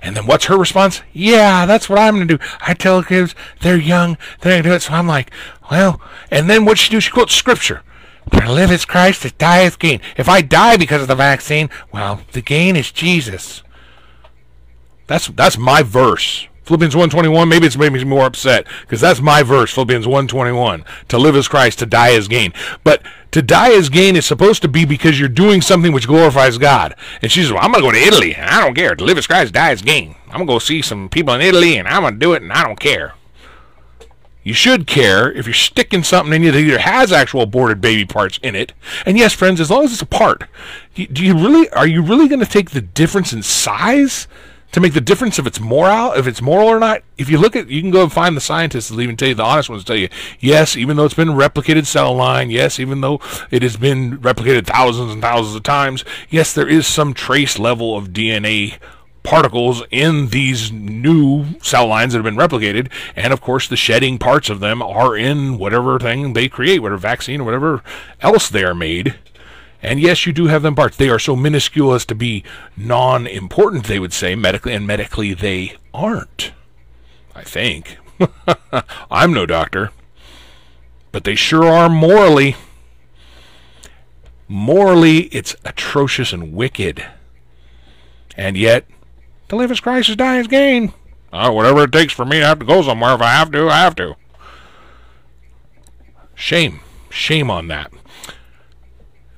And then what's her response? Yeah, that's what I'm going to do. I tell kids they're young, they're going to do it. So I'm like, well, and then what she do? She quotes scripture. To live as Christ, to die as gain. If I die because of the vaccine, well, the gain is Jesus. That's that's my verse. Philippians 121, maybe it's made me more upset because that's my verse, Philippians 121. To live as Christ, to die as gain. But to die as gain is supposed to be because you're doing something which glorifies God. And she says, well, I'm going to go to Italy, and I don't care. To live as Christ, die as gain. I'm going to go see some people in Italy, and I'm going to do it, and I don't care. You should care if you're sticking something in you that either has actual aborted baby parts in it. And yes, friends, as long as it's a part, do you really are you really going to take the difference in size to make the difference if it's moral, if it's moral or not. If you look at, you can go and find the scientists that even tell you, the honest ones tell you, yes, even though it's been replicated cell line, yes, even though it has been replicated thousands and thousands of times, yes, there is some trace level of DNA particles in these new cell lines that have been replicated, and of course the shedding parts of them are in whatever thing they create, whatever vaccine or whatever else they are made. And yes, you do have them parts. They are so minuscule as to be non important, they would say, medically, and medically they aren't. I think. I'm no doctor. But they sure are morally. Morally, it's atrocious and wicked. And yet, to live as Christ is as gain. Uh, whatever it takes for me to have to go somewhere, if I have to, I have to. Shame. Shame on that.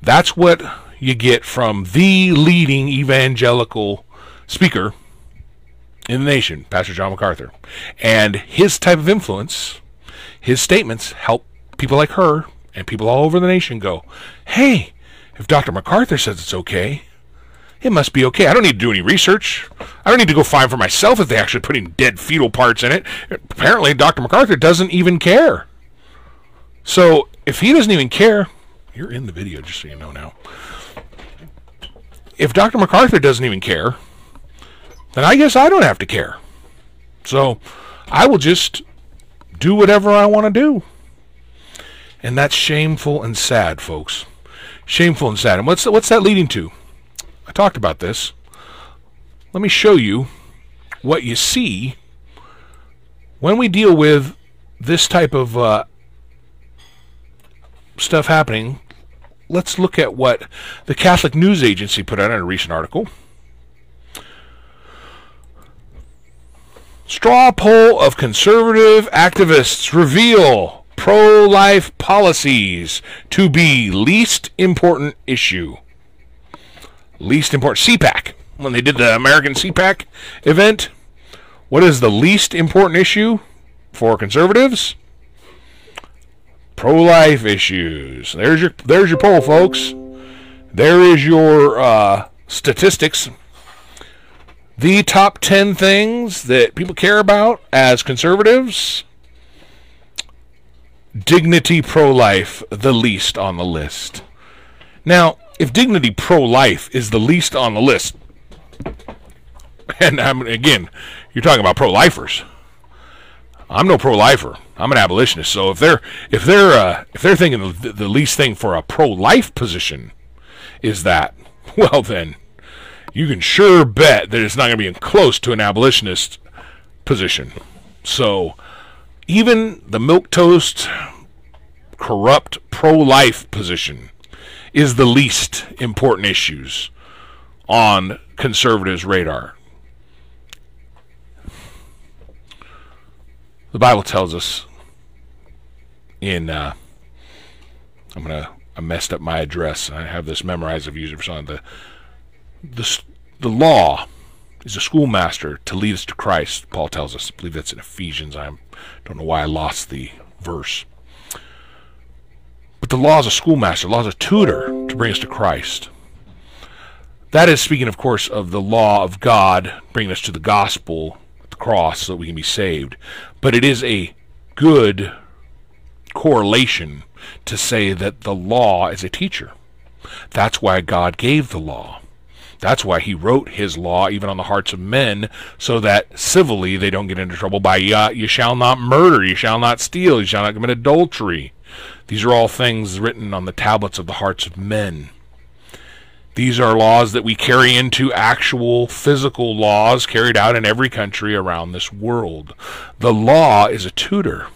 That's what you get from the leading evangelical speaker in the nation, Pastor John MacArthur. And his type of influence, his statements help people like her and people all over the nation go, hey, if Dr. MacArthur says it's okay, it must be okay. I don't need to do any research. I don't need to go find for myself if they actually put putting dead fetal parts in it. Apparently, Dr. MacArthur doesn't even care. So if he doesn't even care, you're in the video, just so you know now. If Dr. MacArthur doesn't even care, then I guess I don't have to care. So I will just do whatever I want to do. And that's shameful and sad, folks. Shameful and sad. And what's what's that leading to? I talked about this. Let me show you what you see when we deal with this type of uh, stuff happening. Let's look at what the Catholic News Agency put out in a recent article. Straw poll of conservative activists reveal pro life policies to be least important issue. Least important. CPAC. When they did the American CPAC event, what is the least important issue for conservatives? Pro life issues. There's your there's your poll, folks. There is your uh, statistics the top 10 things that people care about as conservatives dignity pro life, the least on the list. Now, if dignity pro life is the least on the list, and I'm, again, you're talking about pro lifers. I'm no pro lifer. I'm an abolitionist. So if they're if they're uh, if they're thinking the, the least thing for a pro life position is that, well then you can sure bet that it's not going to be close to an abolitionist position. So, even the milk toast, corrupt, pro-life position is the least important issues on conservatives' radar. The Bible tells us in uh, I'm gonna I messed up my address. I have this memorized. Used it for something. The the, the law is a schoolmaster to lead us to Christ, Paul tells us. I believe that's in Ephesians. I don't know why I lost the verse. But the law is a schoolmaster, law is a tutor to bring us to Christ. That is speaking, of course, of the law of God bringing us to the gospel, the cross, so that we can be saved. But it is a good correlation to say that the law is a teacher. That's why God gave the law. That's why he wrote his law even on the hearts of men, so that civilly they don't get into trouble by you shall not murder, you shall not steal, you shall not commit adultery. These are all things written on the tablets of the hearts of men. These are laws that we carry into actual physical laws carried out in every country around this world. The law is a tutor.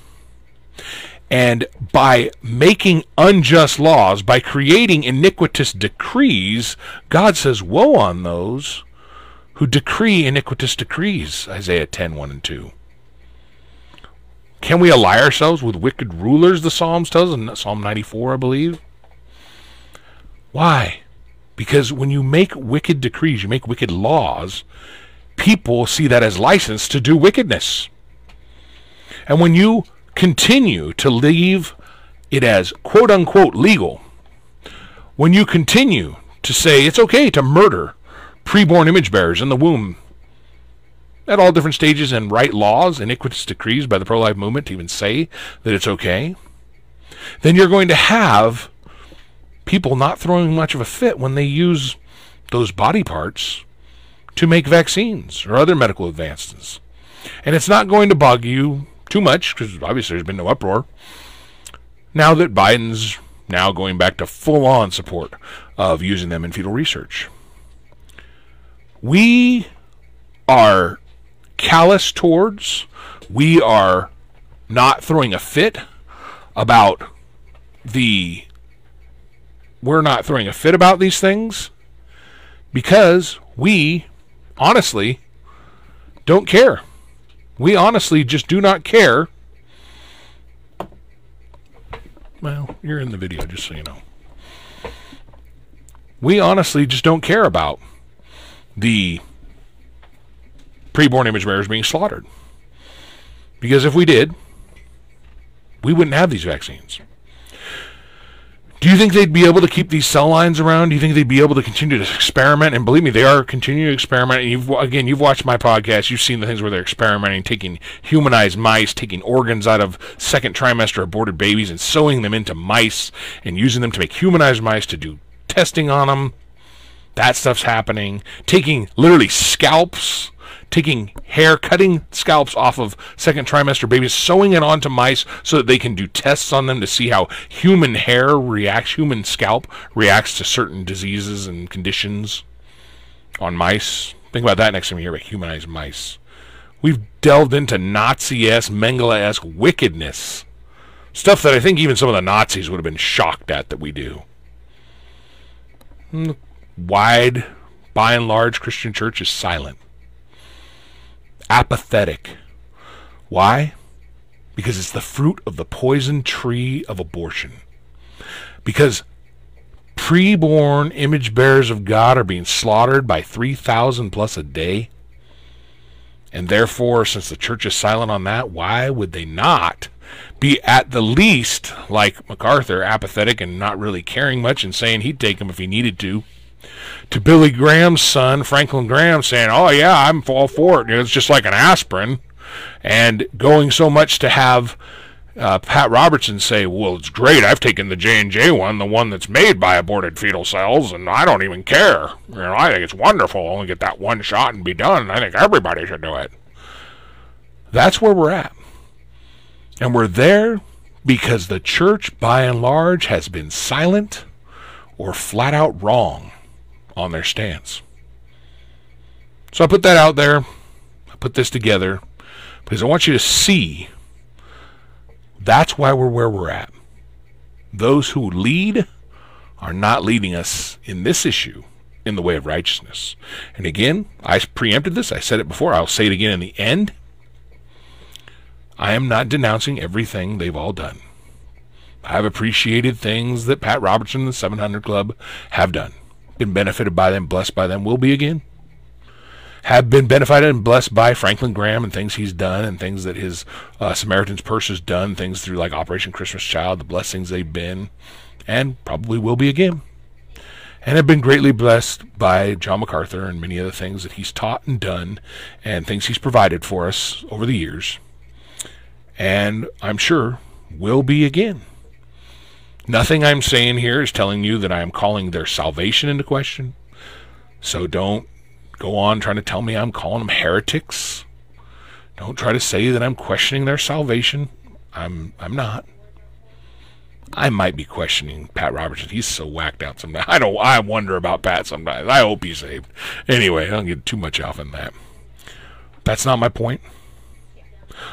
And by making unjust laws, by creating iniquitous decrees, God says, Woe on those who decree iniquitous decrees. Isaiah 10 1 and 2. Can we ally ourselves with wicked rulers, the Psalms tells in Psalm 94, I believe? Why? Because when you make wicked decrees, you make wicked laws, people see that as license to do wickedness. And when you continue to leave it as quote unquote legal, when you continue to say it's okay to murder preborn image bearers in the womb at all different stages and write laws, iniquitous decrees by the pro life movement to even say that it's okay, then you're going to have people not throwing much of a fit when they use those body parts to make vaccines or other medical advances. And it's not going to bug you too much because obviously there's been no uproar. Now that Biden's now going back to full on support of using them in fetal research. We are callous towards, we are not throwing a fit about the. We're not throwing a fit about these things because we, honestly, don't care. We honestly just do not care. Well, you're in the video, just so you know. We honestly just don't care about the preborn image bearers being slaughtered. Because if we did, we wouldn't have these vaccines. Do you think they'd be able to keep these cell lines around? Do you think they'd be able to continue to experiment? And believe me, they are continuing to experiment. And you've again, you've watched my podcast. You've seen the things where they're experimenting, taking humanized mice, taking organs out of second trimester aborted babies, and sewing them into mice, and using them to make humanized mice to do testing on them. That stuff's happening. Taking literally scalps, taking hair, cutting scalps off of second trimester babies, sewing it onto mice so that they can do tests on them to see how human hair reacts, human scalp reacts to certain diseases and conditions on mice. Think about that next time you hear about humanized mice. We've delved into Nazi-esque, Mengele-esque wickedness. Stuff that I think even some of the Nazis would have been shocked at that we do. Hmm, wide, by and large, Christian church is silent. Apathetic. Why? Because it's the fruit of the poison tree of abortion. Because preborn image bearers of God are being slaughtered by 3,000 plus a day. And therefore, since the church is silent on that, why would they not be at the least, like MacArthur, apathetic and not really caring much and saying he'd take him if he needed to? To Billy Graham's son, Franklin Graham, saying, Oh, yeah, I'm all for it. It's just like an aspirin. And going so much to have uh, Pat Robertson say, "Well, it's great. I've taken the J and J one, the one that's made by aborted fetal cells, and I don't even care. You know, I think it's wonderful. Only get that one shot and be done. I think everybody should do it." That's where we're at, and we're there because the church, by and large, has been silent or flat out wrong on their stance. So I put that out there. I put this together because I want you to see that's why we're where we're at. Those who lead are not leading us in this issue in the way of righteousness. And again, I preempted this. I said it before. I'll say it again in the end. I am not denouncing everything they've all done. I've appreciated things that Pat Robertson and the 700 Club have done. Been benefited by them, blessed by them, will be again have been benefited and blessed by Franklin Graham and things he's done and things that his uh, Samaritan's Purse has done, things through like Operation Christmas Child, the blessings they've been, and probably will be again. And have been greatly blessed by John MacArthur and many other things that he's taught and done and things he's provided for us over the years. And I'm sure will be again. Nothing I'm saying here is telling you that I am calling their salvation into question. So don't go on trying to tell me I'm calling them heretics. Don't try to say that I'm questioning their salvation. I'm I'm not. I might be questioning Pat Robertson. He's so whacked out sometimes. I don't. I wonder about Pat sometimes. I hope he's saved. Anyway, I don't get too much off in that. That's not my point.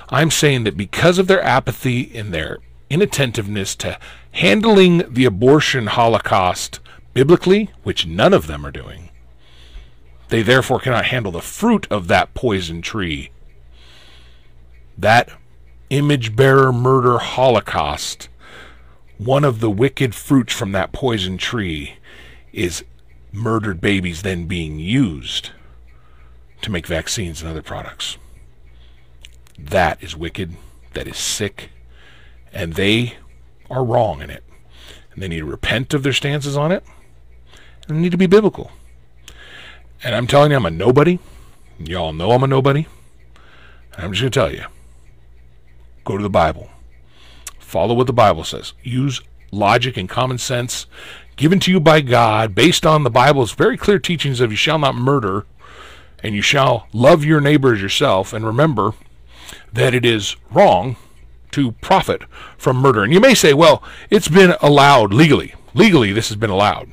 I'm saying that because of their apathy and their inattentiveness to handling the abortion holocaust biblically, which none of them are doing, they therefore cannot handle the fruit of that poison tree. That image bearer murder holocaust, one of the wicked fruits from that poison tree is murdered babies then being used to make vaccines and other products. That is wicked, that is sick, and they are wrong in it. And they need to repent of their stances on it, and they need to be biblical. And I'm telling you, I'm a nobody. Y'all know I'm a nobody. I'm just going to tell you go to the Bible. Follow what the Bible says. Use logic and common sense given to you by God based on the Bible's very clear teachings of you shall not murder and you shall love your neighbor as yourself. And remember that it is wrong to profit from murder. And you may say, well, it's been allowed legally. Legally, this has been allowed.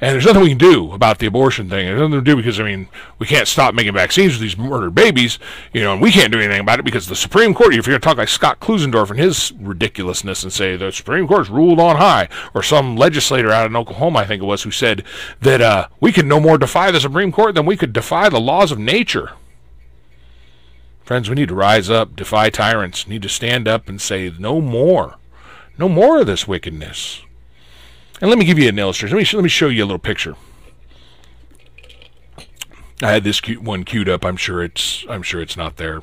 And there's nothing we can do about the abortion thing. There's nothing to do because, I mean, we can't stop making vaccines for these murdered babies, you know, and we can't do anything about it because the Supreme Court, if you're going to talk like Scott Klusendorf and his ridiculousness and say the Supreme Court's ruled on high, or some legislator out in Oklahoma, I think it was, who said that uh, we can no more defy the Supreme Court than we could defy the laws of nature. Friends, we need to rise up, defy tyrants, need to stand up and say, no more. No more of this wickedness. And let me give you an illustration. Let me, let me show you a little picture. I had this one queued up. I'm sure it's I'm sure it's not there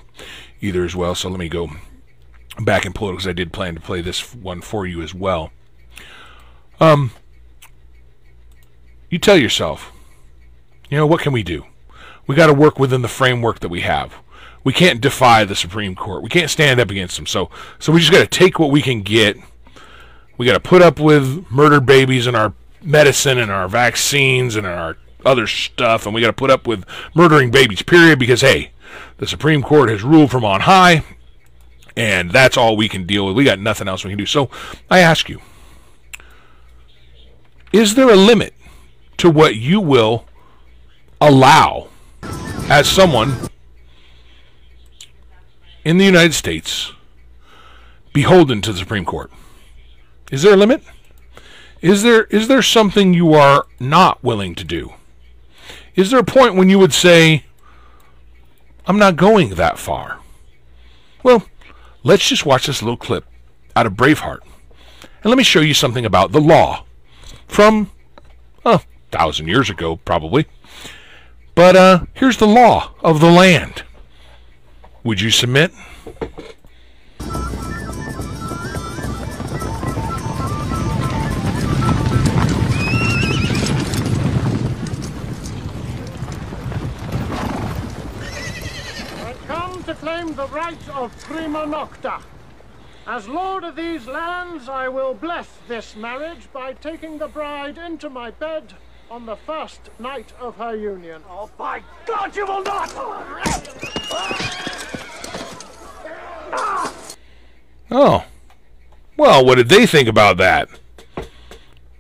either as well. So let me go back and pull it because I did plan to play this one for you as well. Um, you tell yourself, you know, what can we do? We got to work within the framework that we have. We can't defy the Supreme Court. We can't stand up against them. So, so we just got to take what we can get we got to put up with murdered babies and our medicine and our vaccines and our other stuff, and we got to put up with murdering babies, period, because, hey, The Supreme Court has ruled from on high, and that's all we can deal with. We got nothing else we can do. So I ask you, is there a limit to what you will allow as someone in the United States beholden to the Supreme Court? Is there a limit? Is there is there something you are not willing to do? Is there a point when you would say, I'm not going that far? Well, let's just watch this little clip out of Braveheart. And let me show you something about the law from a thousand years ago, probably. But uh, here's the law of the land. Would you submit? I come to claim the right of prima nocte. As lord of these lands, I will bless this marriage by taking the bride into my bed on the first night of her union. Oh, by God, you will not! Oh. Well, what did they think about that?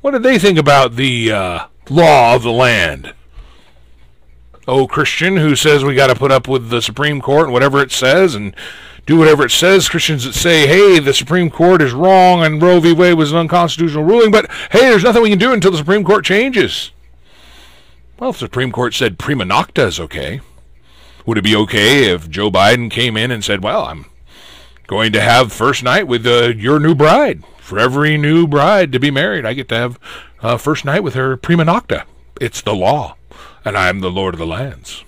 What did they think about the uh, law of the land? oh Christian who says we got to put up with the Supreme Court and whatever it says and do whatever it says. Christians that say, hey, the Supreme Court is wrong and Roe v. Wade was an unconstitutional ruling, but hey, there's nothing we can do until the Supreme Court changes. Well, if the Supreme Court said prima nocte is okay, would it be okay if Joe Biden came in and said, well, I'm going to have first night with uh, your new bride? For every new bride to be married, I get to have uh, first night with her prima nocte. It's the law and I am the Lord of the lands.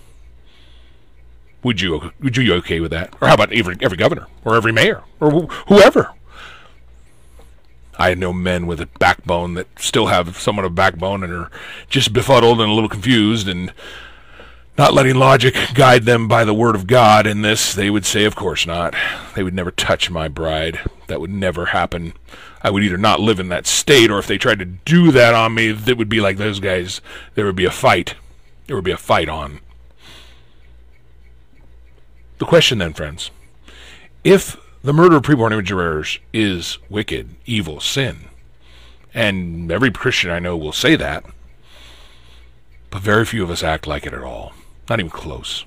Would you would you be okay with that? Or how about every every governor or every mayor or wh- whoever? I know men with a backbone that still have somewhat of a backbone and are just befuddled and a little confused and not letting logic guide them by the word of God in this, they would say, of course not. They would never touch my bride. That would never happen. I would either not live in that state, or if they tried to do that on me, it would be like those guys. There would be a fight there would be a fight on. The question then, friends, if the murder of preborn image bearers is wicked, evil, sin, and every Christian I know will say that, but very few of us act like it at all. Not even close.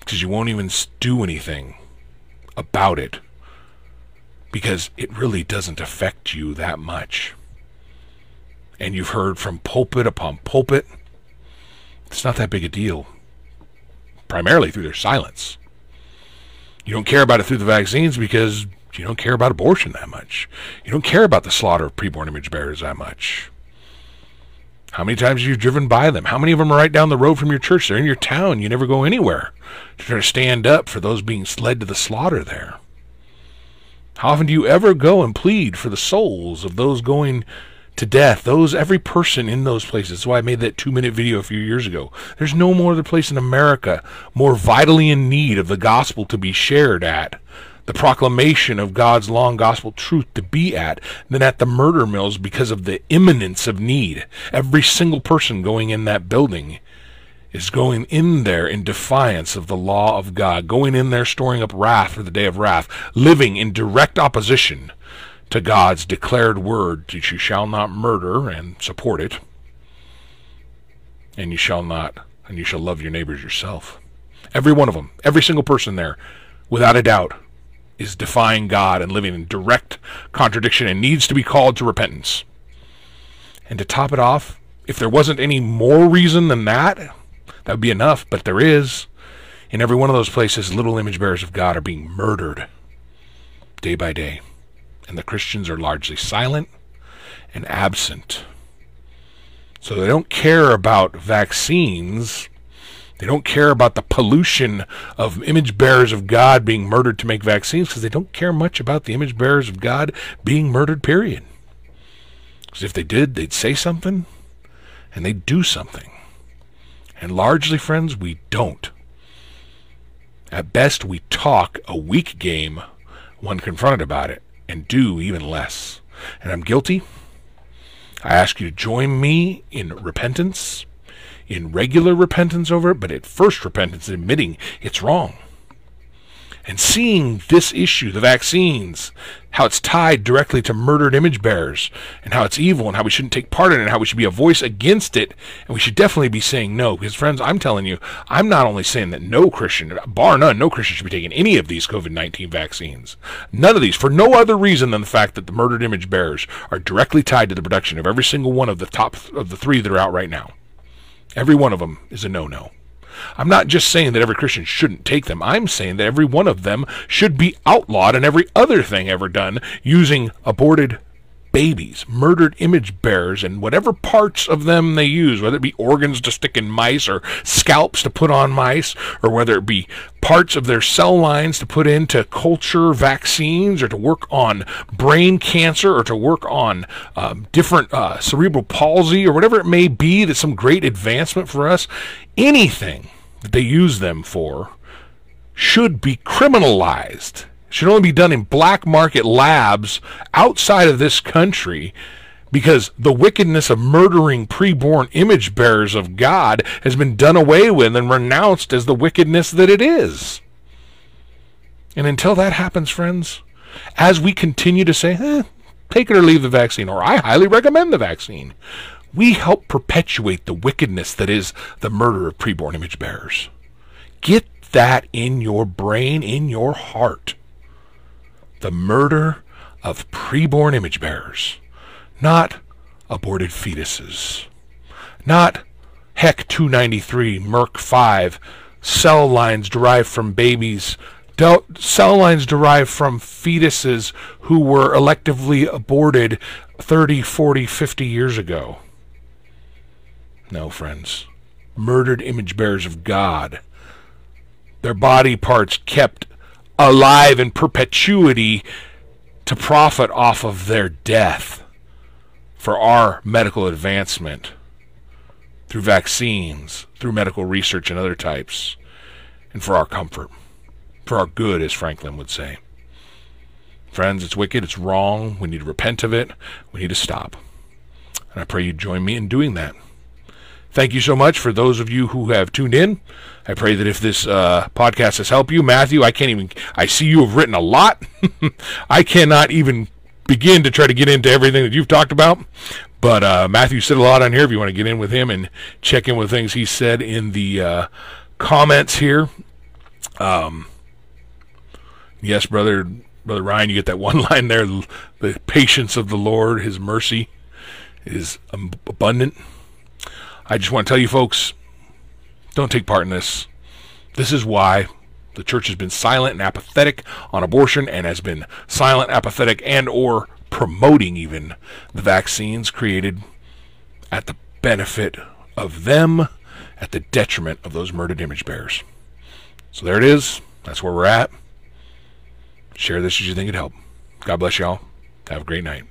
Because you won't even do anything about it. Because it really doesn't affect you that much. And you've heard from pulpit upon pulpit it's not that big a deal, primarily through their silence. You don't care about it through the vaccines because you don't care about abortion that much. You don't care about the slaughter of preborn image bearers that much. How many times have you driven by them? How many of them are right down the road from your church? They're in your town. You never go anywhere to try to stand up for those being led to the slaughter there. How often do you ever go and plead for the souls of those going to death. Those every person in those places. That's why I made that two minute video a few years ago. There's no more other place in America more vitally in need of the gospel to be shared at, the proclamation of God's long gospel truth to be at, than at the murder mills because of the imminence of need. Every single person going in that building is going in there in defiance of the law of God, going in there storing up wrath for the day of wrath, living in direct opposition to God's declared word that you shall not murder and support it, and you shall not, and you shall love your neighbors yourself. Every one of them, every single person there, without a doubt, is defying God and living in direct contradiction and needs to be called to repentance. And to top it off, if there wasn't any more reason than that, that would be enough, but there is. In every one of those places, little image bearers of God are being murdered day by day and the Christians are largely silent and absent. So they don't care about vaccines. They don't care about the pollution of image bearers of God being murdered to make vaccines because they don't care much about the image bearers of God being murdered, period. Because if they did, they'd say something and they'd do something. And largely, friends, we don't. At best, we talk a weak game when confronted about it and do even less. And I'm guilty. I ask you to join me in repentance, in regular repentance over it, but at first repentance, admitting it's wrong and seeing this issue, the vaccines, how it's tied directly to murdered image bearers, and how it's evil, and how we shouldn't take part in it, and how we should be a voice against it, and we should definitely be saying no. Because, friends, I'm telling you, I'm not only saying that no Christian, bar none, no Christian should be taking any of these COVID 19 vaccines. None of these, for no other reason than the fact that the murdered image bearers are directly tied to the production of every single one of the top of the three that are out right now. Every one of them is a no no. I'm not just saying that every Christian shouldn't take them. I'm saying that every one of them should be outlawed and every other thing ever done using aborted babies, murdered image bearers, and whatever parts of them they use, whether it be organs to stick in mice or scalps to put on mice, or whether it be parts of their cell lines to put into culture vaccines or to work on brain cancer or to work on um, different uh, cerebral palsy or whatever it may be that's some great advancement for us, anything that they use them for should be criminalized should only be done in black market labs outside of this country because the wickedness of murdering preborn image bearers of God has been done away with and renounced as the wickedness that it is. And until that happens, friends, as we continue to say, eh, take it or leave the vaccine, or I highly recommend the vaccine, we help perpetuate the wickedness that is the murder of preborn image bearers. Get that in your brain, in your heart the murder of preborn image bearers, not aborted fetuses, not HEK 293, Merck 5, cell lines derived from babies, cell lines derived from fetuses who were electively aborted 30, 40, 50 years ago. No, friends. Murdered image bearers of God. Their body parts kept alive in perpetuity to profit off of their death for our medical advancement through vaccines, through medical research and other types, and for our comfort, for our good, as Franklin would say. Friends, it's wicked, it's wrong. We need to repent of it. We need to stop. And I pray you join me in doing that. Thank you so much for those of you who have tuned in. I pray that if this uh, podcast has helped you, Matthew, I can't even, I see you have written a lot. I cannot even begin to try to get into everything that you've talked about. But uh, Matthew said a lot on here. If you want to get in with him and check in with things he said in the uh, comments here. Um, yes, brother, brother Ryan, you get that one line there. The patience of the Lord, His mercy is abundant. I just want to tell you folks don't take part in this. This is why the church has been silent and apathetic on abortion and has been silent, apathetic, and or promoting even the vaccines created at the benefit of them, at the detriment of those murdered image bearers. So there it is. That's where we're at. Share this if you think it helped. God bless y'all. Have a great night.